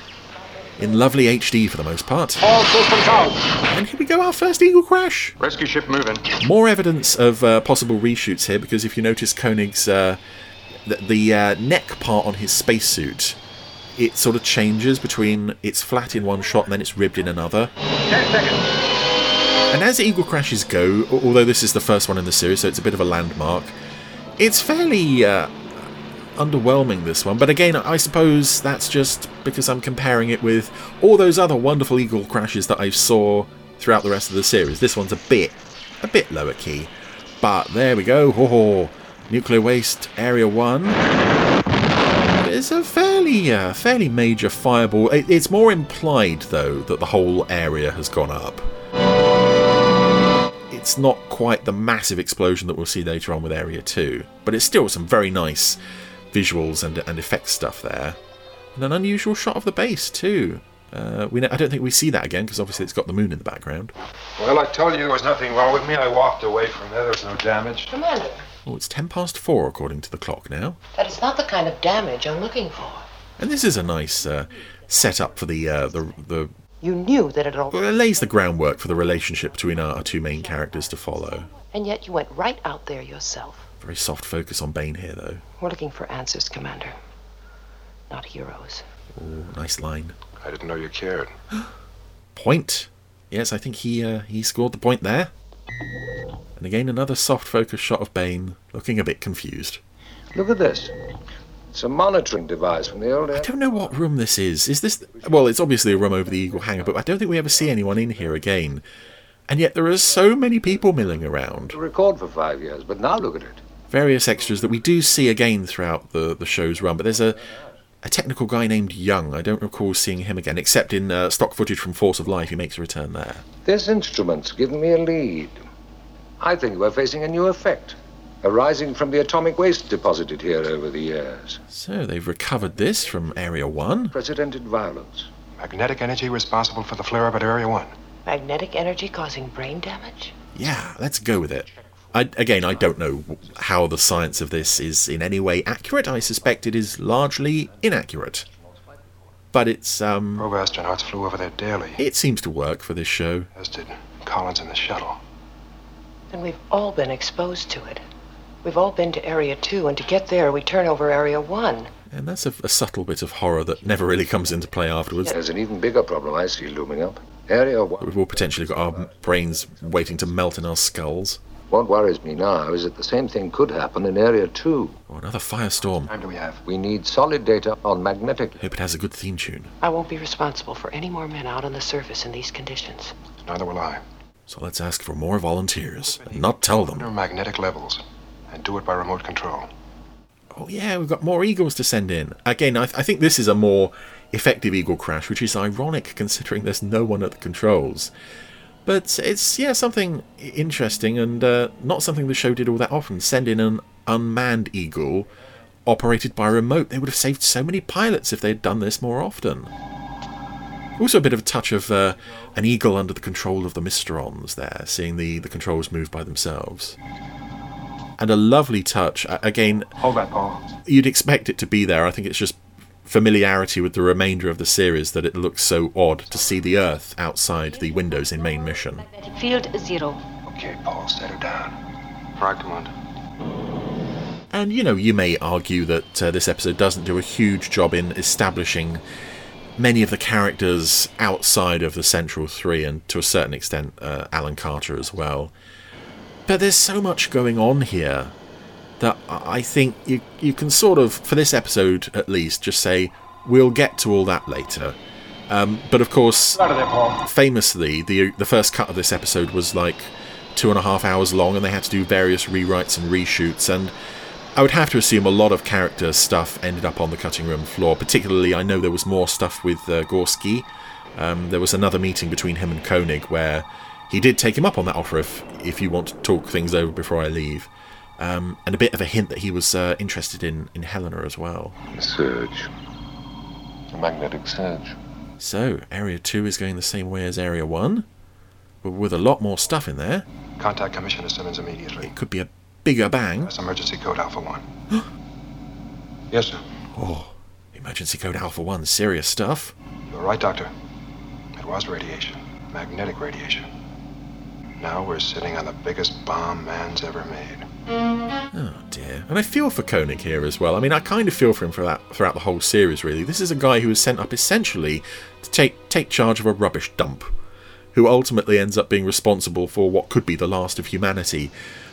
in lovely HD for the most part. All systems out. And here we go, our first Eagle crash. Rescue ship moving. More evidence of uh, possible reshoots here because if you notice Koenig's uh, the, the uh, neck part on his spacesuit, it sort of changes between it's flat in one shot and then it's ribbed in another. Ten seconds. And as Eagle crashes go, although this is the first one in the series, so it's a bit of a landmark, it's fairly uh, underwhelming, this one. But again, I suppose that's just because I'm comparing it with all those other wonderful Eagle crashes that I saw throughout the rest of the series. This one's a bit, a bit lower key. But there we go. Ho ho. Nuclear waste area one. It's a fairly, uh, fairly major fireball. It, it's more implied though that the whole area has gone up. It's not quite the massive explosion that we'll see later on with Area 2, but it's still some very nice visuals and, and effects stuff there. And an unusual shot of the base, too. Uh, we I don't think we see that again because obviously it's got the moon in the background. Well, I told you there was nothing wrong with me. I walked away from there. There was no damage. Commander, Oh, it's ten past four according to the clock now. that is not the kind of damage I'm looking for. And this is a nice uh, setup for the uh, the the. You knew that it all. Well, it lays the groundwork for the relationship between our, our two main characters to follow. And yet you went right out there yourself. Very soft focus on Bain here, though. We're looking for answers, Commander. Not heroes. Oh, nice line. I didn't know you cared. <gasps> Point. Yes, I think he uh, he scored the point there. And again, another soft focus shot of Bain, looking a bit confused. Look at this. It's a monitoring device from the old. I don't know what room this is. Is this. Well, it's obviously a room over the Eagle Hangar, but I don't think we ever see anyone in here again. And yet there are so many people milling around. Record for five years, but now look at it. Various extras that we do see again throughout the, the show's run, but there's a, a technical guy named Young. I don't recall seeing him again, except in uh, stock footage from Force of Life. He makes a return there. This instrument's given me a lead. I think we're facing a new effect, arising from the atomic waste deposited here over the years. So they've recovered this from Area 1. Precedented violence. Magnetic energy responsible for the flare up at Area 1. Magnetic energy causing brain damage? Yeah, let's go with it. I, again, I don't know how the science of this is in any way accurate. I suspect it is largely inaccurate. But it's, um. Probe astronauts flew over there daily, It seems to work for this show. as did Collins and the shuttle. And we've all been exposed to it. We've all been to Area 2, and to get there, we turn over Area 1. And that's a, a subtle bit of horror that never really comes into play afterwards. There's an even bigger problem I see looming up. Area 1. We've all potentially got our brains waiting to melt in our skulls. What worries me now is that the same thing could happen in Area 2. Or another firestorm. time do we have? We need solid data on magnetic. Hope it has a good theme tune. I won't be responsible for any more men out on the surface in these conditions. Neither will I. So let's ask for more volunteers and not tell them. Under magnetic levels, and do it by remote control. Oh, yeah, we've got more Eagles to send in. Again, I, I think this is a more effective Eagle crash, which is ironic considering there's no one at the controls. But it's, yeah, something interesting and uh, not something the show did all that often. Send in an unmanned Eagle operated by remote. They would have saved so many pilots if they'd done this more often. Also, a bit of a touch of uh, an eagle under the control of the Mysterons there, seeing the, the controls move by themselves. And a lovely touch, again, Hold that, Paul. you'd expect it to be there. I think it's just familiarity with the remainder of the series that it looks so odd to see the Earth outside the windows in main mission. Magnetic field zero. Okay, Paul, set her down. Right, Commander. And you know, you may argue that uh, this episode doesn't do a huge job in establishing many of the characters outside of the central three, and to a certain extent, uh, Alan Carter as well. But there's so much going on here that I think you you can sort of, for this episode at least, just say we'll get to all that later. Um, but of course, there, famously, the the first cut of this episode was like two and a half hours long, and they had to do various rewrites and reshoots. And I would have to assume a lot of character stuff ended up on the cutting room floor. Particularly, I know there was more stuff with uh, Gorski. Um, there was another meeting between him and Koenig where he did take him up on that offer if if you want to talk things over before I leave. Um, and a bit of a hint that he was uh, interested in, in Helena as well. The surge. The magnetic surge. So, Area 2 is going the same way as Area 1, but with a lot more stuff in there. Contact Commissioner Simmons immediately. It could be a bigger bang. That's emergency code Alpha 1. <gasps> yes, sir. Oh, emergency code Alpha 1, serious stuff. You're right, Doctor. It was radiation. Magnetic radiation. Now we're sitting on the biggest bomb man's ever made. Oh dear. And I feel for Koenig here as well. I mean, I kind of feel for him for that throughout the whole series. Really, this is a guy who was sent up essentially to take take charge of a rubbish dump, who ultimately ends up being responsible for what could be the last of humanity.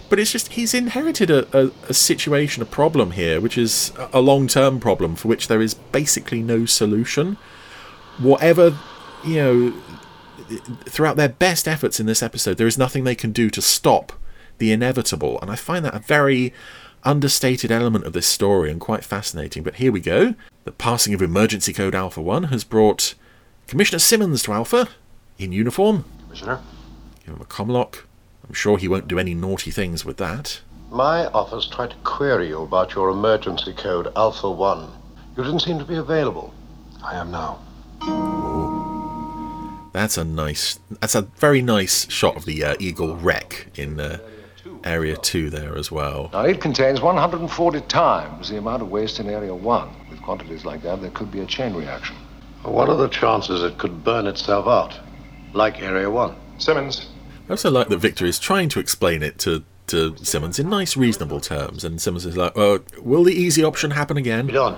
But it's just he's inherited a, a, a situation, a problem here, which is a long term problem for which there is basically no solution. Whatever, you know, throughout their best efforts in this episode, there is nothing they can do to stop the inevitable. And I find that a very understated element of this story and quite fascinating. But here we go. The passing of Emergency Code Alpha 1 has brought Commissioner Simmons to Alpha in uniform. Commissioner? Give him a comlock. I'm sure he won't do any naughty things with that. My office tried to query you about your emergency code Alpha 1. You didn't seem to be available. I am now. That's a nice. That's a very nice shot of the uh, Eagle wreck in uh, Area 2 there as well. Now, it contains 140 times the amount of waste in Area 1. With quantities like that, there could be a chain reaction. What are the chances it could burn itself out, like Area 1? Simmons. I also like that Victor is trying to explain it to, to Simmons in nice, reasonable terms, and Simmons is like, uh, will the easy option happen again? Done.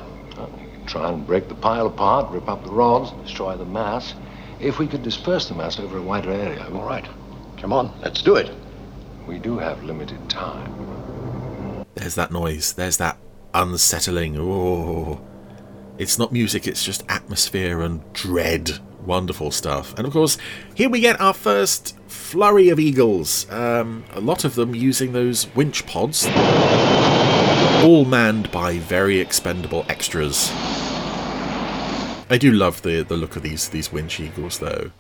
Try and break the pile apart, rip up the rods, destroy the mass. If we could disperse the mass over a wider area. All right. Come on, let's do it. We do have limited time. There's that noise. There's that unsettling. Oh, it's not music. It's just atmosphere and dread. Wonderful stuff. And of course, here we get our first flurry of eagles. Um, a lot of them using those winch pods, all manned by very expendable extras. I do love the the look of these these winch eagles though.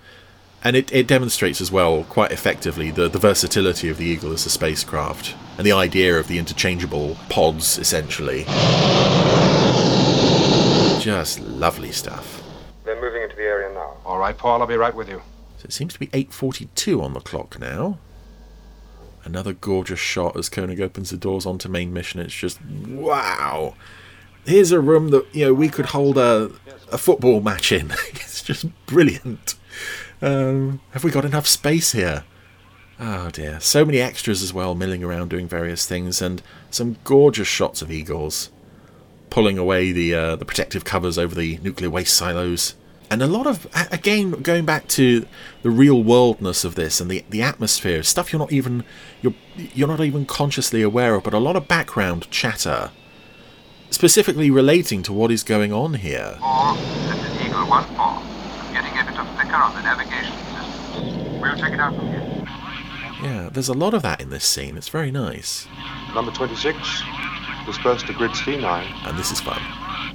And it, it demonstrates as well, quite effectively, the, the versatility of the Eagle as a spacecraft and the idea of the interchangeable pods, essentially. Just lovely stuff. They're moving into the area now. All right, Paul, I'll be right with you. So it seems to be 8.42 on the clock now. Another gorgeous shot as Koenig opens the doors onto main mission. It's just, wow. Here's a room that, you know, we could hold a, a football match in. <laughs> it's just brilliant. Um, have we got enough space here? Oh dear. So many extras as well, milling around doing various things, and some gorgeous shots of eagles pulling away the uh, the protective covers over the nuclear waste silos. And a lot of, again, going back to the real worldness of this and the, the atmosphere, stuff you're not even you're you're not even consciously aware of, but a lot of background chatter, specifically relating to what is going on here. Four, this is Eagle 1 4. Getting a bit of flicker on the navigation system. We'll check it out from here. Yeah, there's a lot of that in this scene. It's very nice. Number 26, disperse to grid C9. And this is fun.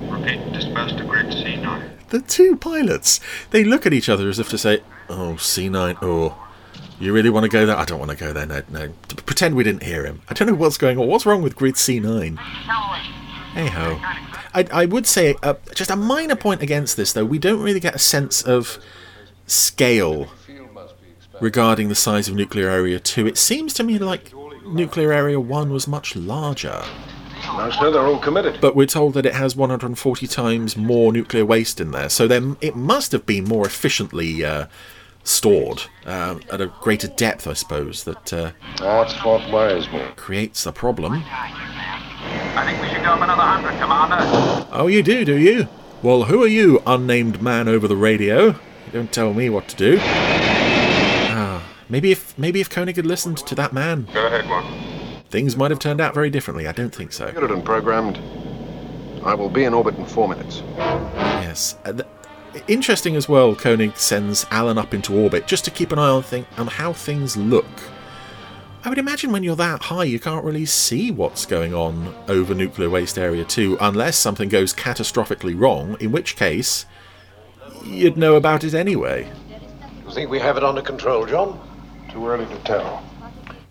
Repeat, disperse to grid C9. The two pilots, they look at each other as if to say, "Oh, C9, oh, you really want to go there? I don't want to go there. No, no. Pretend we didn't hear him. I don't know what's going on. What's wrong with grid C9? Hey ho. I, I would say uh, just a minor point against this, though. We don't really get a sense of scale regarding the size of Nuclear Area 2. It seems to me like Nuclear Area 1 was much larger. No, sir, they're all committed. But we're told that it has 140 times more nuclear waste in there, so then it must have been more efficiently uh, stored uh, at a greater depth, I suppose. That uh, That's what worries me. creates a problem. I think we should go up another hundred, Commander. Oh, you do, do you? Well, who are you, unnamed man over the radio? You don't tell me what to do. Ah, maybe if maybe if Koenig had listened to that man, Go ahead, one. things might have turned out very differently. I don't think so. Get and programmed. I will be in orbit in four minutes. Yes. Uh, th- interesting as well, Koenig sends Alan up into orbit just to keep an eye on, thing- on how things look. I would imagine when you're that high, you can't really see what's going on over Nuclear Waste Area 2 unless something goes catastrophically wrong, in which case, you'd know about it anyway. You think we have it under control, John? Too early to tell.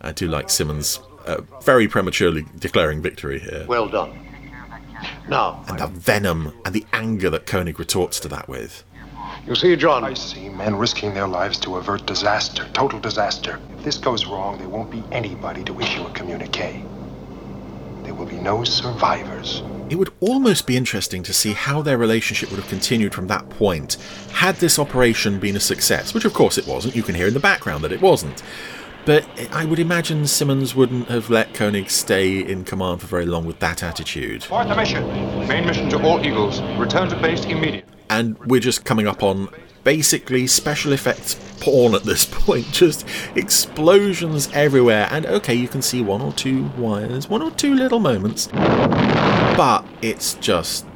I do like Simmons uh, very prematurely declaring victory here. Well done. Now, And the venom and the anger that Koenig retorts to that with. You see, John, I see men risking their lives to avert disaster, total disaster. If this goes wrong, there won't be anybody to issue a communique. There will be no survivors. It would almost be interesting to see how their relationship would have continued from that point had this operation been a success, which of course it wasn't. You can hear in the background that it wasn't. But I would imagine Simmons wouldn't have let Koenig stay in command for very long with that attitude. Fourth mission. Main mission to all Eagles. Return to base immediately. And we're just coming up on basically special effects porn at this <laughs> point. Just explosions everywhere. And okay, you can see one or two wires, one or two little moments. But it's just.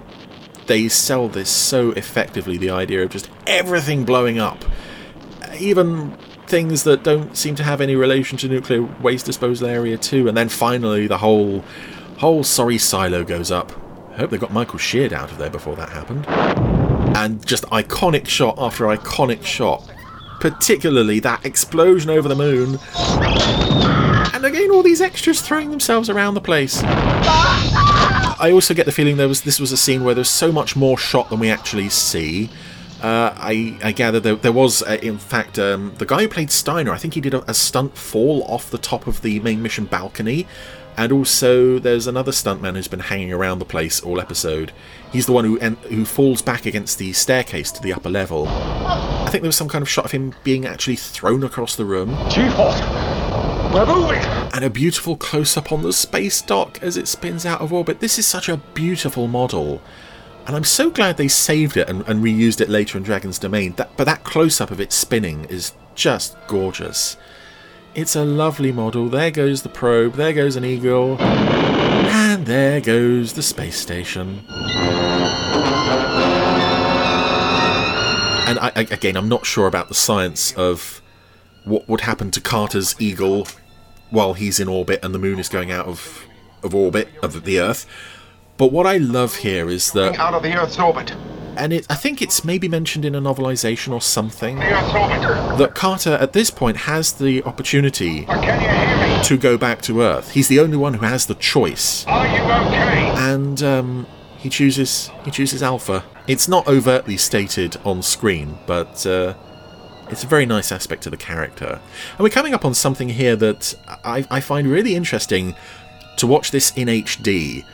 They sell this so effectively the idea of just everything blowing up. even things that don't seem to have any relation to nuclear waste disposal area 2 and then finally the whole whole sorry silo goes up I hope they got Michael Sheard out of there before that happened and just iconic shot after iconic shot. Particularly that explosion over the moon. And again all these extras throwing themselves around the place. I also get the feeling there was this was a scene where there's so much more shot than we actually see. Uh, I, I gather there, there was, uh, in fact, um, the guy who played Steiner, I think he did a, a, stunt fall off the top of the main mission balcony. And also, there's another stuntman who's been hanging around the place all episode. He's the one who en- who falls back against the staircase to the upper level. I think there was some kind of shot of him being actually thrown across the room. G-Force! We're moving! And a beautiful close up on the space dock as it spins out of orbit. This is such a beautiful model. And I'm so glad they saved it and, and reused it later in Dragon's Domain. That, but that close up of it spinning is just gorgeous. It's a lovely model. There goes the probe, there goes an eagle, and there goes the space station. And I, again, I'm not sure about the science of what would happen to Carter's eagle while he's in orbit and the moon is going out of, of orbit of the Earth. But what I love here is that out of the Earth's orbit. And it, I think it's maybe mentioned in a novelization or something that Carter at this point has the opportunity to go back to Earth. He's the only one who has the choice. Are you okay? And um, he chooses he chooses Alpha. It's not overtly stated on screen, but uh, it's a very nice aspect to the character. And we're coming up on something here that I, I find really interesting to watch this in HD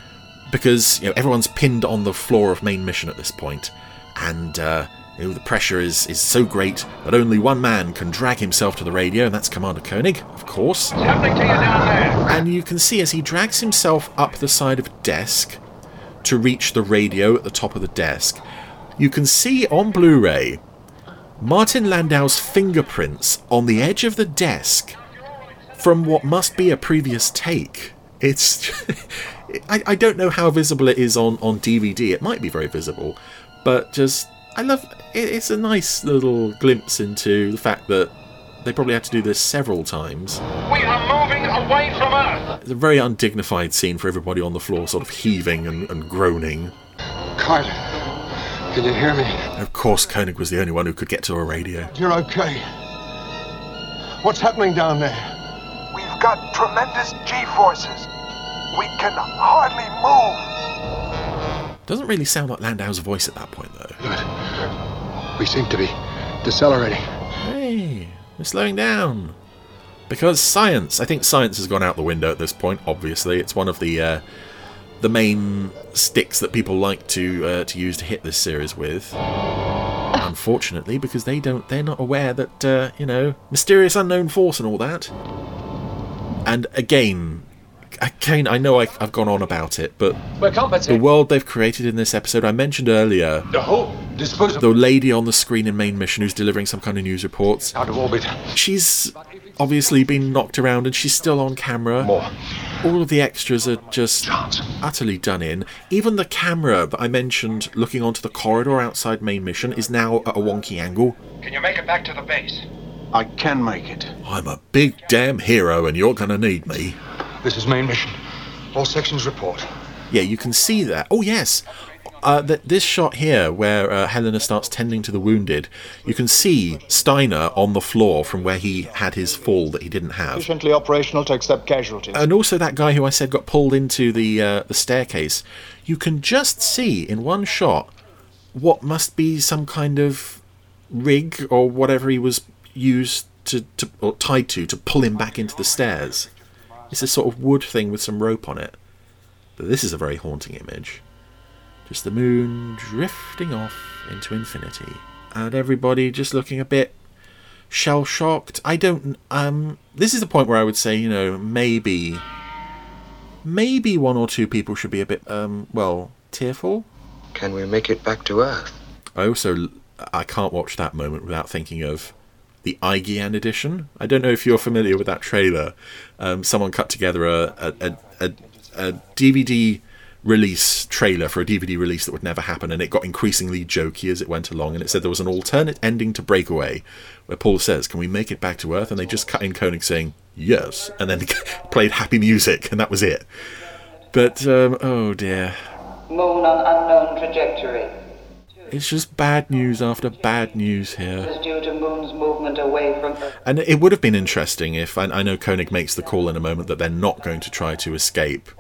because you know everyone's pinned on the floor of main mission at this point, and uh, you know, the pressure is is so great that only one man can drag himself to the radio, and that's Commander Koenig, of course. What's Happening to you down there. And you can see as he drags himself up the side of a desk to reach the radio at the top of the desk, you can see on Blu-ray Martin Landau's fingerprints on the edge of the desk from what must be a previous take. It's I, I don't know how visible it is on, on DVD. It might be very visible, but just I love it, it's a nice little glimpse into the fact that they probably had to do this several times. We are moving away from Earth. It's a very undignified scene for everybody on the floor, sort of heaving and, and groaning. Carter, can you hear me? Of course, Koenig was the only one who could get to a radio. You're okay. What's happening down there? We've got tremendous G-forces. We can hardly move. Doesn't really sound like Landau's voice at that point, though. Good. We seem to be decelerating. Hey, we're slowing down. Because science, I think science has gone out the window at this point. Obviously, it's one of the uh, the main sticks that people like to uh, to use to hit this series with. <sighs> Unfortunately, because they don't, they're not aware that uh, you know mysterious unknown force and all that. And again, Kane, I know I, have gone on about it, but the world they've created in this episode, I mentioned earlier. The whole disposal. The lady on the screen in main mission who's delivering some kind of news reports. Out of orbit. She's obviously been knocked around and she's still on camera. More. All of the extras are just utterly done in. Even the camera that I mentioned looking onto the corridor outside main mission is now at a wonky angle. Can you make it back to the base? I can make it. I'm a big damn hero and you're gonna need me. This is main mission. All sections report. Yeah, you can see that. Oh, yes. Uh, that this shot here, where uh, Helena starts tending to the wounded, you can see Steiner on the floor from where he had his fall that he didn't have. Sufficiently operational to accept casualties. And also that guy who I said got pulled into the uh, the staircase. You can just see in one shot what must be some kind of rig or whatever he was used to, to or tied to to pull him back into the stairs. It's a sort of wood thing with some rope on it. But this is a very haunting image. Just the moon drifting off into infinity. And everybody just looking a bit shell shocked. I don't. Um, this is the point where I would say, you know, maybe. Maybe one or two people should be a bit, um, well, tearful. Can we make it back to Earth? I also. I can't watch that moment without thinking of the IGN edition. I don't know if you're familiar with that trailer. Um, someone cut together a, a, a, a, DVD release trailer for a DVD release that would never happen, and it got increasingly jokey as it went along. And it said there was an alternate ending to Breakaway, where Paul says, "Can we make it back to Earth?" And they just cut in Koenig saying yes, and then <laughs> played happy music, and that was it. But um, oh dear, Moon on unknown trajectory. It's just bad news after bad news here. Is due to Moon's movement away from Earth. And it would have been interesting if I, I know Koenig makes the call in a moment that they're not going to try to escape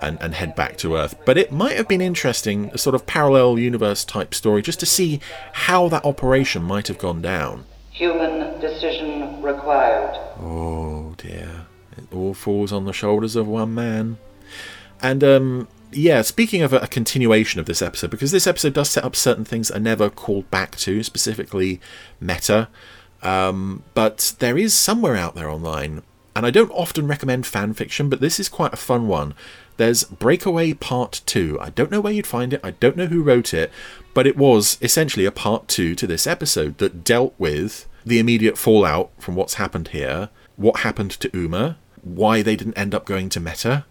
and, and head back to Earth. But it might have been interesting, a sort of parallel universe type story, just to see how that operation might have gone down. Human decision required. Oh dear. It all falls on the shoulders of one man. And um yeah, speaking of a, continuation of this episode, because this episode does set up certain things that are never called back to, specifically meta. Um, but there is somewhere out there online, and I don't often recommend fan fiction, but this is quite a fun one. There's Breakaway Part 2. I don't know where you'd find it, I don't know who wrote it, but it was essentially a part 2 to this episode that dealt with the immediate fallout from what's happened here, what happened to Ouma, why they didn't end up going to Meta,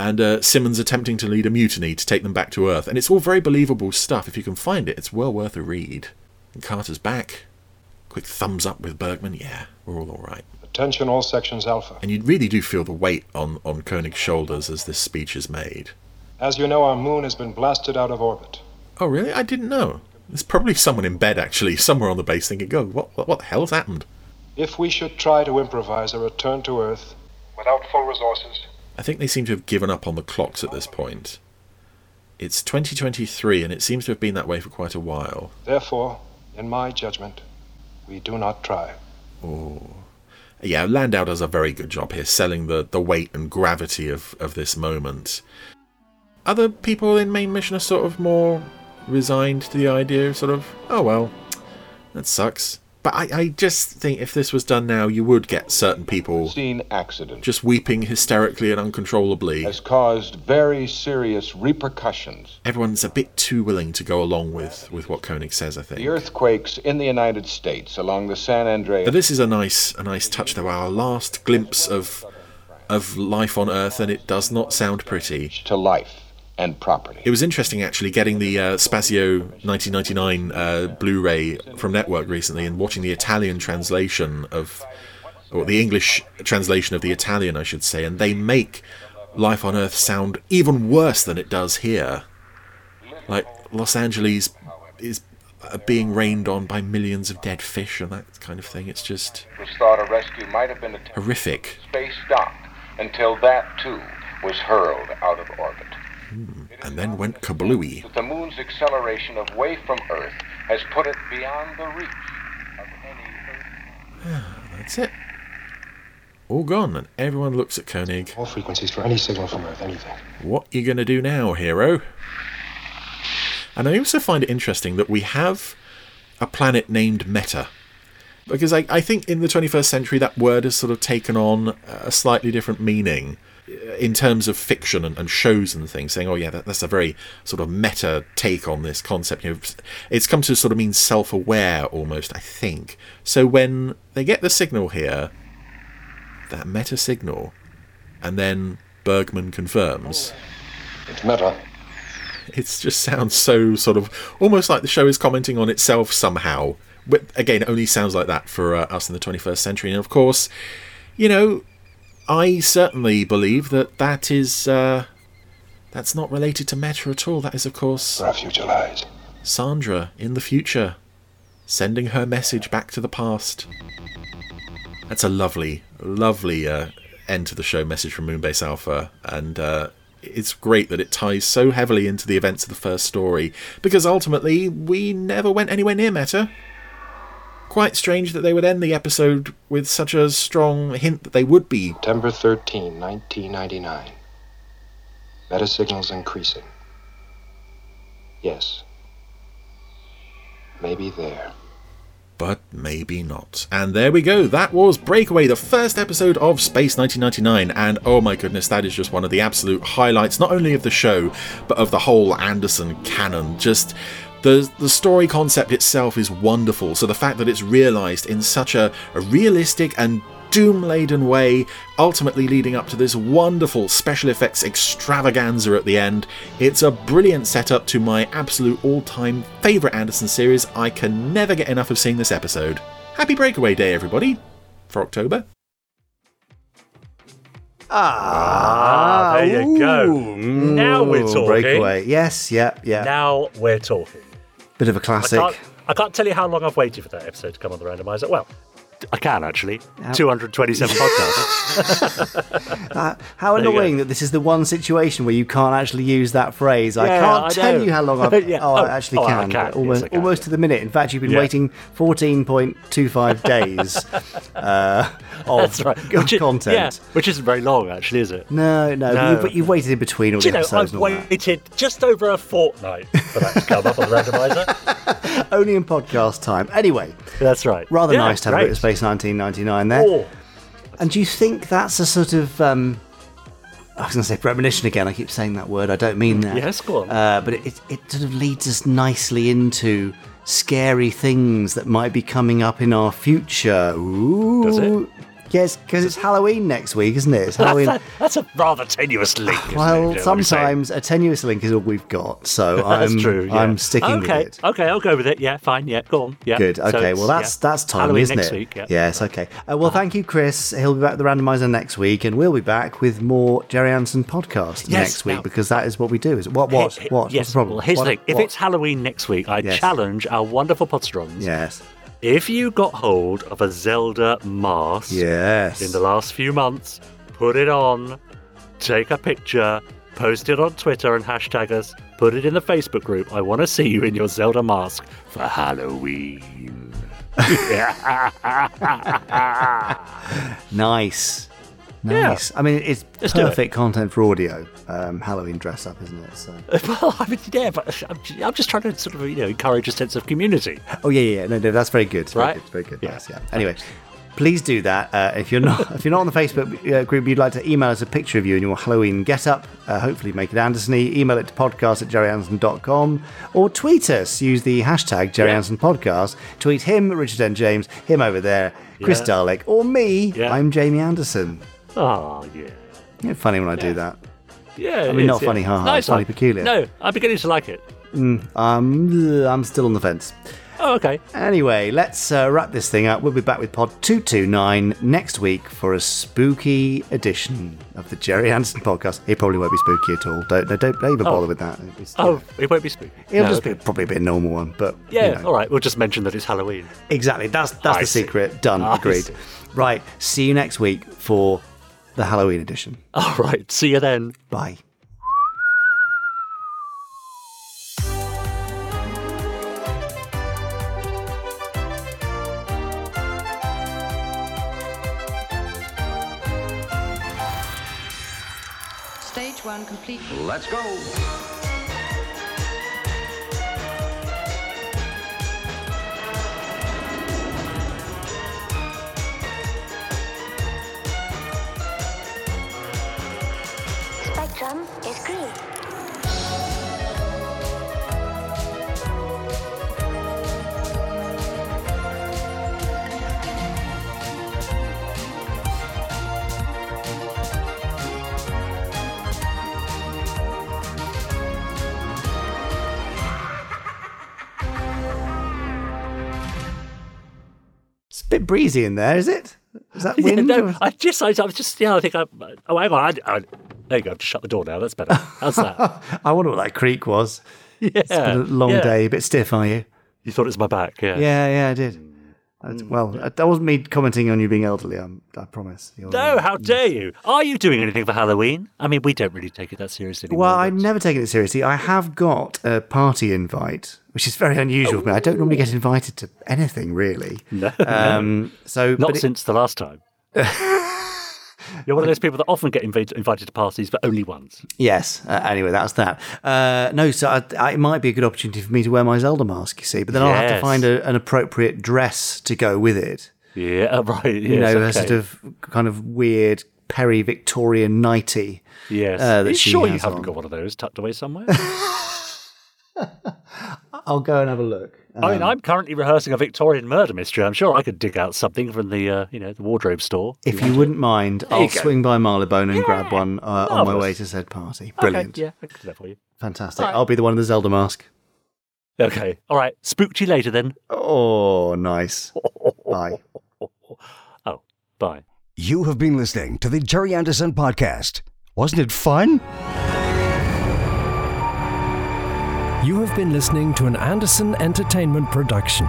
and uh, Simmons attempting to lead a mutiny to take them back to Earth. And it's all very believable stuff. If you can find it, it's well worth a read. And Carter's back. Quick thumbs up with Bergman. Yeah, we're all alright. Attention all sections Alpha. And you really do feel the weight on, on Koenig's shoulders as this speech is made. As you know, our moon has been blasted out of orbit. Oh, really? I didn't know. There's probably someone in bed, actually, <laughs> somewhere on the base thinking, go, what, what, what the hell's happened? If we should try to improvise a return to Earth without full resources, I think they seem to have given up on the clocks at this point. It's 2023, and it seems to have been that way for quite a while. therefore, in my judgment, we do not try. Oh. Yeah, Landau does a very good job here selling the, the weight and gravity of, of this moment. Other people in main mission are sort of more resigned to the idea of sort of, oh well, that sucks. But I, I just think if this was done now, you would get certain people Scene accident just weeping hysterically and uncontrollably. has caused very serious repercussions. Everyone's a bit too willing to go along with, with what Koenig says, I think. The earthquakes in the United States along the San Andreas. But this is a nice a nice touch though, our last glimpse of of life on Earth and it does not sound pretty. To life and property. It was interesting actually getting the uh, Spazio 1999 uh, Blu-ray from Network recently and watching the Italian translation of or the English translation of the Italian I should say and they make life on Earth sound even worse than it does here. Like Los Angeles is uh, being rained on by millions of dead fish and that kind of thing. It's just It was thought a rescue might have been attempted. horrific. Space docked until that too was hurled out of orbit. And then went kablooey. That the moon's acceleration away from Earth has put it beyond the reach of any Earth. <sighs> That's it. All gone, and everyone looks at Koenig. All frequencies for any signal from Earth, anything. What are you gonna do now, hero? And I also find it interesting that we have a planet named Meta. Because I, I think in the 21st century that word has sort of taken on a slightly different meaning in terms of fiction and, and shows and things, saying, oh yeah, that, that's a very sort of meta take on this concept. You know, it's come to sort of mean self-aware almost, I think. So when they get the signal here, that meta signal, and then Bergman confirms. It's meta. It just sounds so sort of almost like the show is commenting on itself somehow. But again, it only sounds like that for uh, us in the 21st century. And of course, you know, I certainly believe that that is uh, that's not related to Meta at all. That is, of course, Our future lies. Sandra in the future, sending her message back to the past. That's a lovely, lovely uh, end to the show. Message from Moonbase Alpha, and uh, it's great that it ties so heavily into the events of the first story because ultimately we never went anywhere near Meta. Quite strange that they would end the episode with such a strong hint that they would be. September 13, 1999. Meta signals increasing. Yes. Maybe there. but maybe not. And there we go. That was Breakaway, the first episode of Space 1999. And oh my goodness, that is just one of the absolute highlights, not only of the show, but of the whole Anderson canon. Just. The, the story concept itself is wonderful, so the fact that it's realised in such a, a realistic and doom laden way, ultimately leading up to this wonderful special effects extravaganza at the end. It's a brilliant setup to my absolute all time favourite Anderson series. I can never get enough of seeing this episode. Happy Breakaway Day, everybody, for October. Ah, there you go. Now we're talking. Breakaway. Yes, yeah, yeah. Now we're talking. Bit of a classic. can't, I can't tell you how long I've waited for that episode to come on the randomizer. Well, I can actually. How- 227 podcasts. <laughs> Uh, how There annoying that this is the one situation where you can't actually use that phrase. I can't I tell know. you how long <laughs> I've. Yeah. Oh, Oh, I actually oh, I can. can. but Yes, Almost, I can. almost to the minute. In fact, you've been Yeah. waiting 14.25 <laughs> days uh, of, That's right. Which is- content. Yeah, which isn't very long, actually, is it? No, no, No. You've, you've waited in between all Do the you know, episodes I've all that. waited just over a fortnight for that to come up on the randomizer. Only in podcast time. Anyway, That's right. rather Yeah, nice to have a bit of Space 1999 there. Oh, And do you think that's a sort of um, I was going to say premonition again. I keep saying that word. I don't mean that. Yes, go on. Uh, but it, it, it sort of leads us nicely into scary things that might be coming up in our future. Ooh. Does it? Yes, because it's Halloween next week, isn't it? It's Halloween. That's, a, that's a rather tenuous link. it, well, Joe? What do you say? sometimes a tenuous link is all we've got, so <laughs> I'm true. Yeah. I'm sticking okay, with it. Okay, I'll go with it. Yeah, fine. Yeah, go on. Yeah. Good. Okay. it's- well, that's yeah. that's time, Halloween isn't next it? week. Yeah. Yes. Okay. Uh, well, thank you, Chris. He'll be back at the randomizer next week, and we'll be back with more Gerry Anderson podcast Yes, next week now- because that is what we do. Is it? what? What? He- he- what? Yes. What's the problem? Well, here's What- the thing. If it's Halloween next week, I Yes. challenge our wonderful podsterons. yes, If you got hold of a Zelda mask yes, in the last few months, put it on, take a picture, post it on Twitter and hashtag us, put it in the Facebook group. I want to see you in your Zelda mask for Halloween. <laughs> <laughs> nice, Yeah. nice. I mean, it's Let's do it. perfect content for audio. Um, Halloween dress up, isn't it? So. <laughs> well, I mean, yeah, but I'm, I'm just trying to sort of, you know, encourage a sense of community. Oh yeah, yeah, yeah. No, no, that's very good. It's very Right? good. It's very good. Yeah. Yes, yeah. Anyway, please do that. Uh, if you're not, <laughs> if you're not on the Facebook uh, group, you'd like to email us a picture of you in your Halloween get-up. Uh, hopefully, make it Anderson-y. Email it to podcast at gerryanderson.com or tweet us. Use the hashtag Gerry Yeah. Podcast. Tweet him, Richard N. James, him over there, Chris Yeah. Dalek, or me. Yeah. I'm Jamie Anderson. Oh, yeah. Yeah, funny when I do that. Yeah, I mean, is, not yeah. funny, haha, Nice it's funny peculiar. No, I'm beginning to like it. Mm, um, I'm still on the fence. Oh, okay. Anyway, let's uh, wrap this thing up. We'll be back with Pod 229 next week for a spooky edition of the Gerry Anderson podcast. It probably won't be spooky at all. Don't, no, don't, don't even Oh. bother with that. It's- Oh, it won't be spooky. It'll No, just okay. be probably a bit normal one, but Yeah, you know. all right. We'll just mention that it's Halloween. exactly. That's that's I the see. secret. Done. I Agreed. see. Right. See you next week for the Halloween edition. All right. See you then. Bye. Stage one complete. Let's go. Spectrum is green. It's a bit breezy in there, is it? Is that wind? <laughs> Yeah, no, I just, I, I was just, yeah, I think I. Oh, hang on. I, I, there you go. I've just shut the door now. That's better. How's that? <laughs> I wonder what that creak was. <laughs> yeah. It's been a long yeah. day. A bit stiff, are you? You thought it was my back, yeah. Yeah, yeah, I did. I- mm, well, that wasn't me commenting on you being elderly. I'm, I promise. You're- No, how dare you? Are you doing anything for Halloween? I mean, we don't really take it that seriously anymore. Well, I've never taken it seriously. I have got a party invite, which is very unusual for me. I don't normally get invited to anything really. No, Um, so, Not it- since the last time. <laughs> You're one of those people that often get invited, invited to parties, but only once. Yes. Uh, anyway, that's that. Uh, no, so I, I, it might be a good opportunity for me to wear my Zelda mask. You see, but then I'll have to find a, an appropriate dress to go with it. Yeah, <laughs> right. Yes, you know, a sort of kind of weird Perry Victorian nighty. Yes. uh, Are you sure you haven't on. got one of those tucked away somewhere? <laughs> I'll go and have a look. I mean, Um, I'm currently rehearsing a Victorian murder mystery. I'm sure I could dig out something from the, uh, you know, the wardrobe store. If you wouldn't mind, There I'll swing by Marylebone and grab one uh, on my way to said party. Brilliant. Okay, yeah, I can do that for you. Fantastic. All right. I'll be the one in the Zelda mask. Okay, all right. Spook you later then. Oh, nice. <laughs> Bye. Oh, bye. You have been listening to the Gerry Anderson Podcast. Wasn't it fun? You have been listening to an Anderson Entertainment production.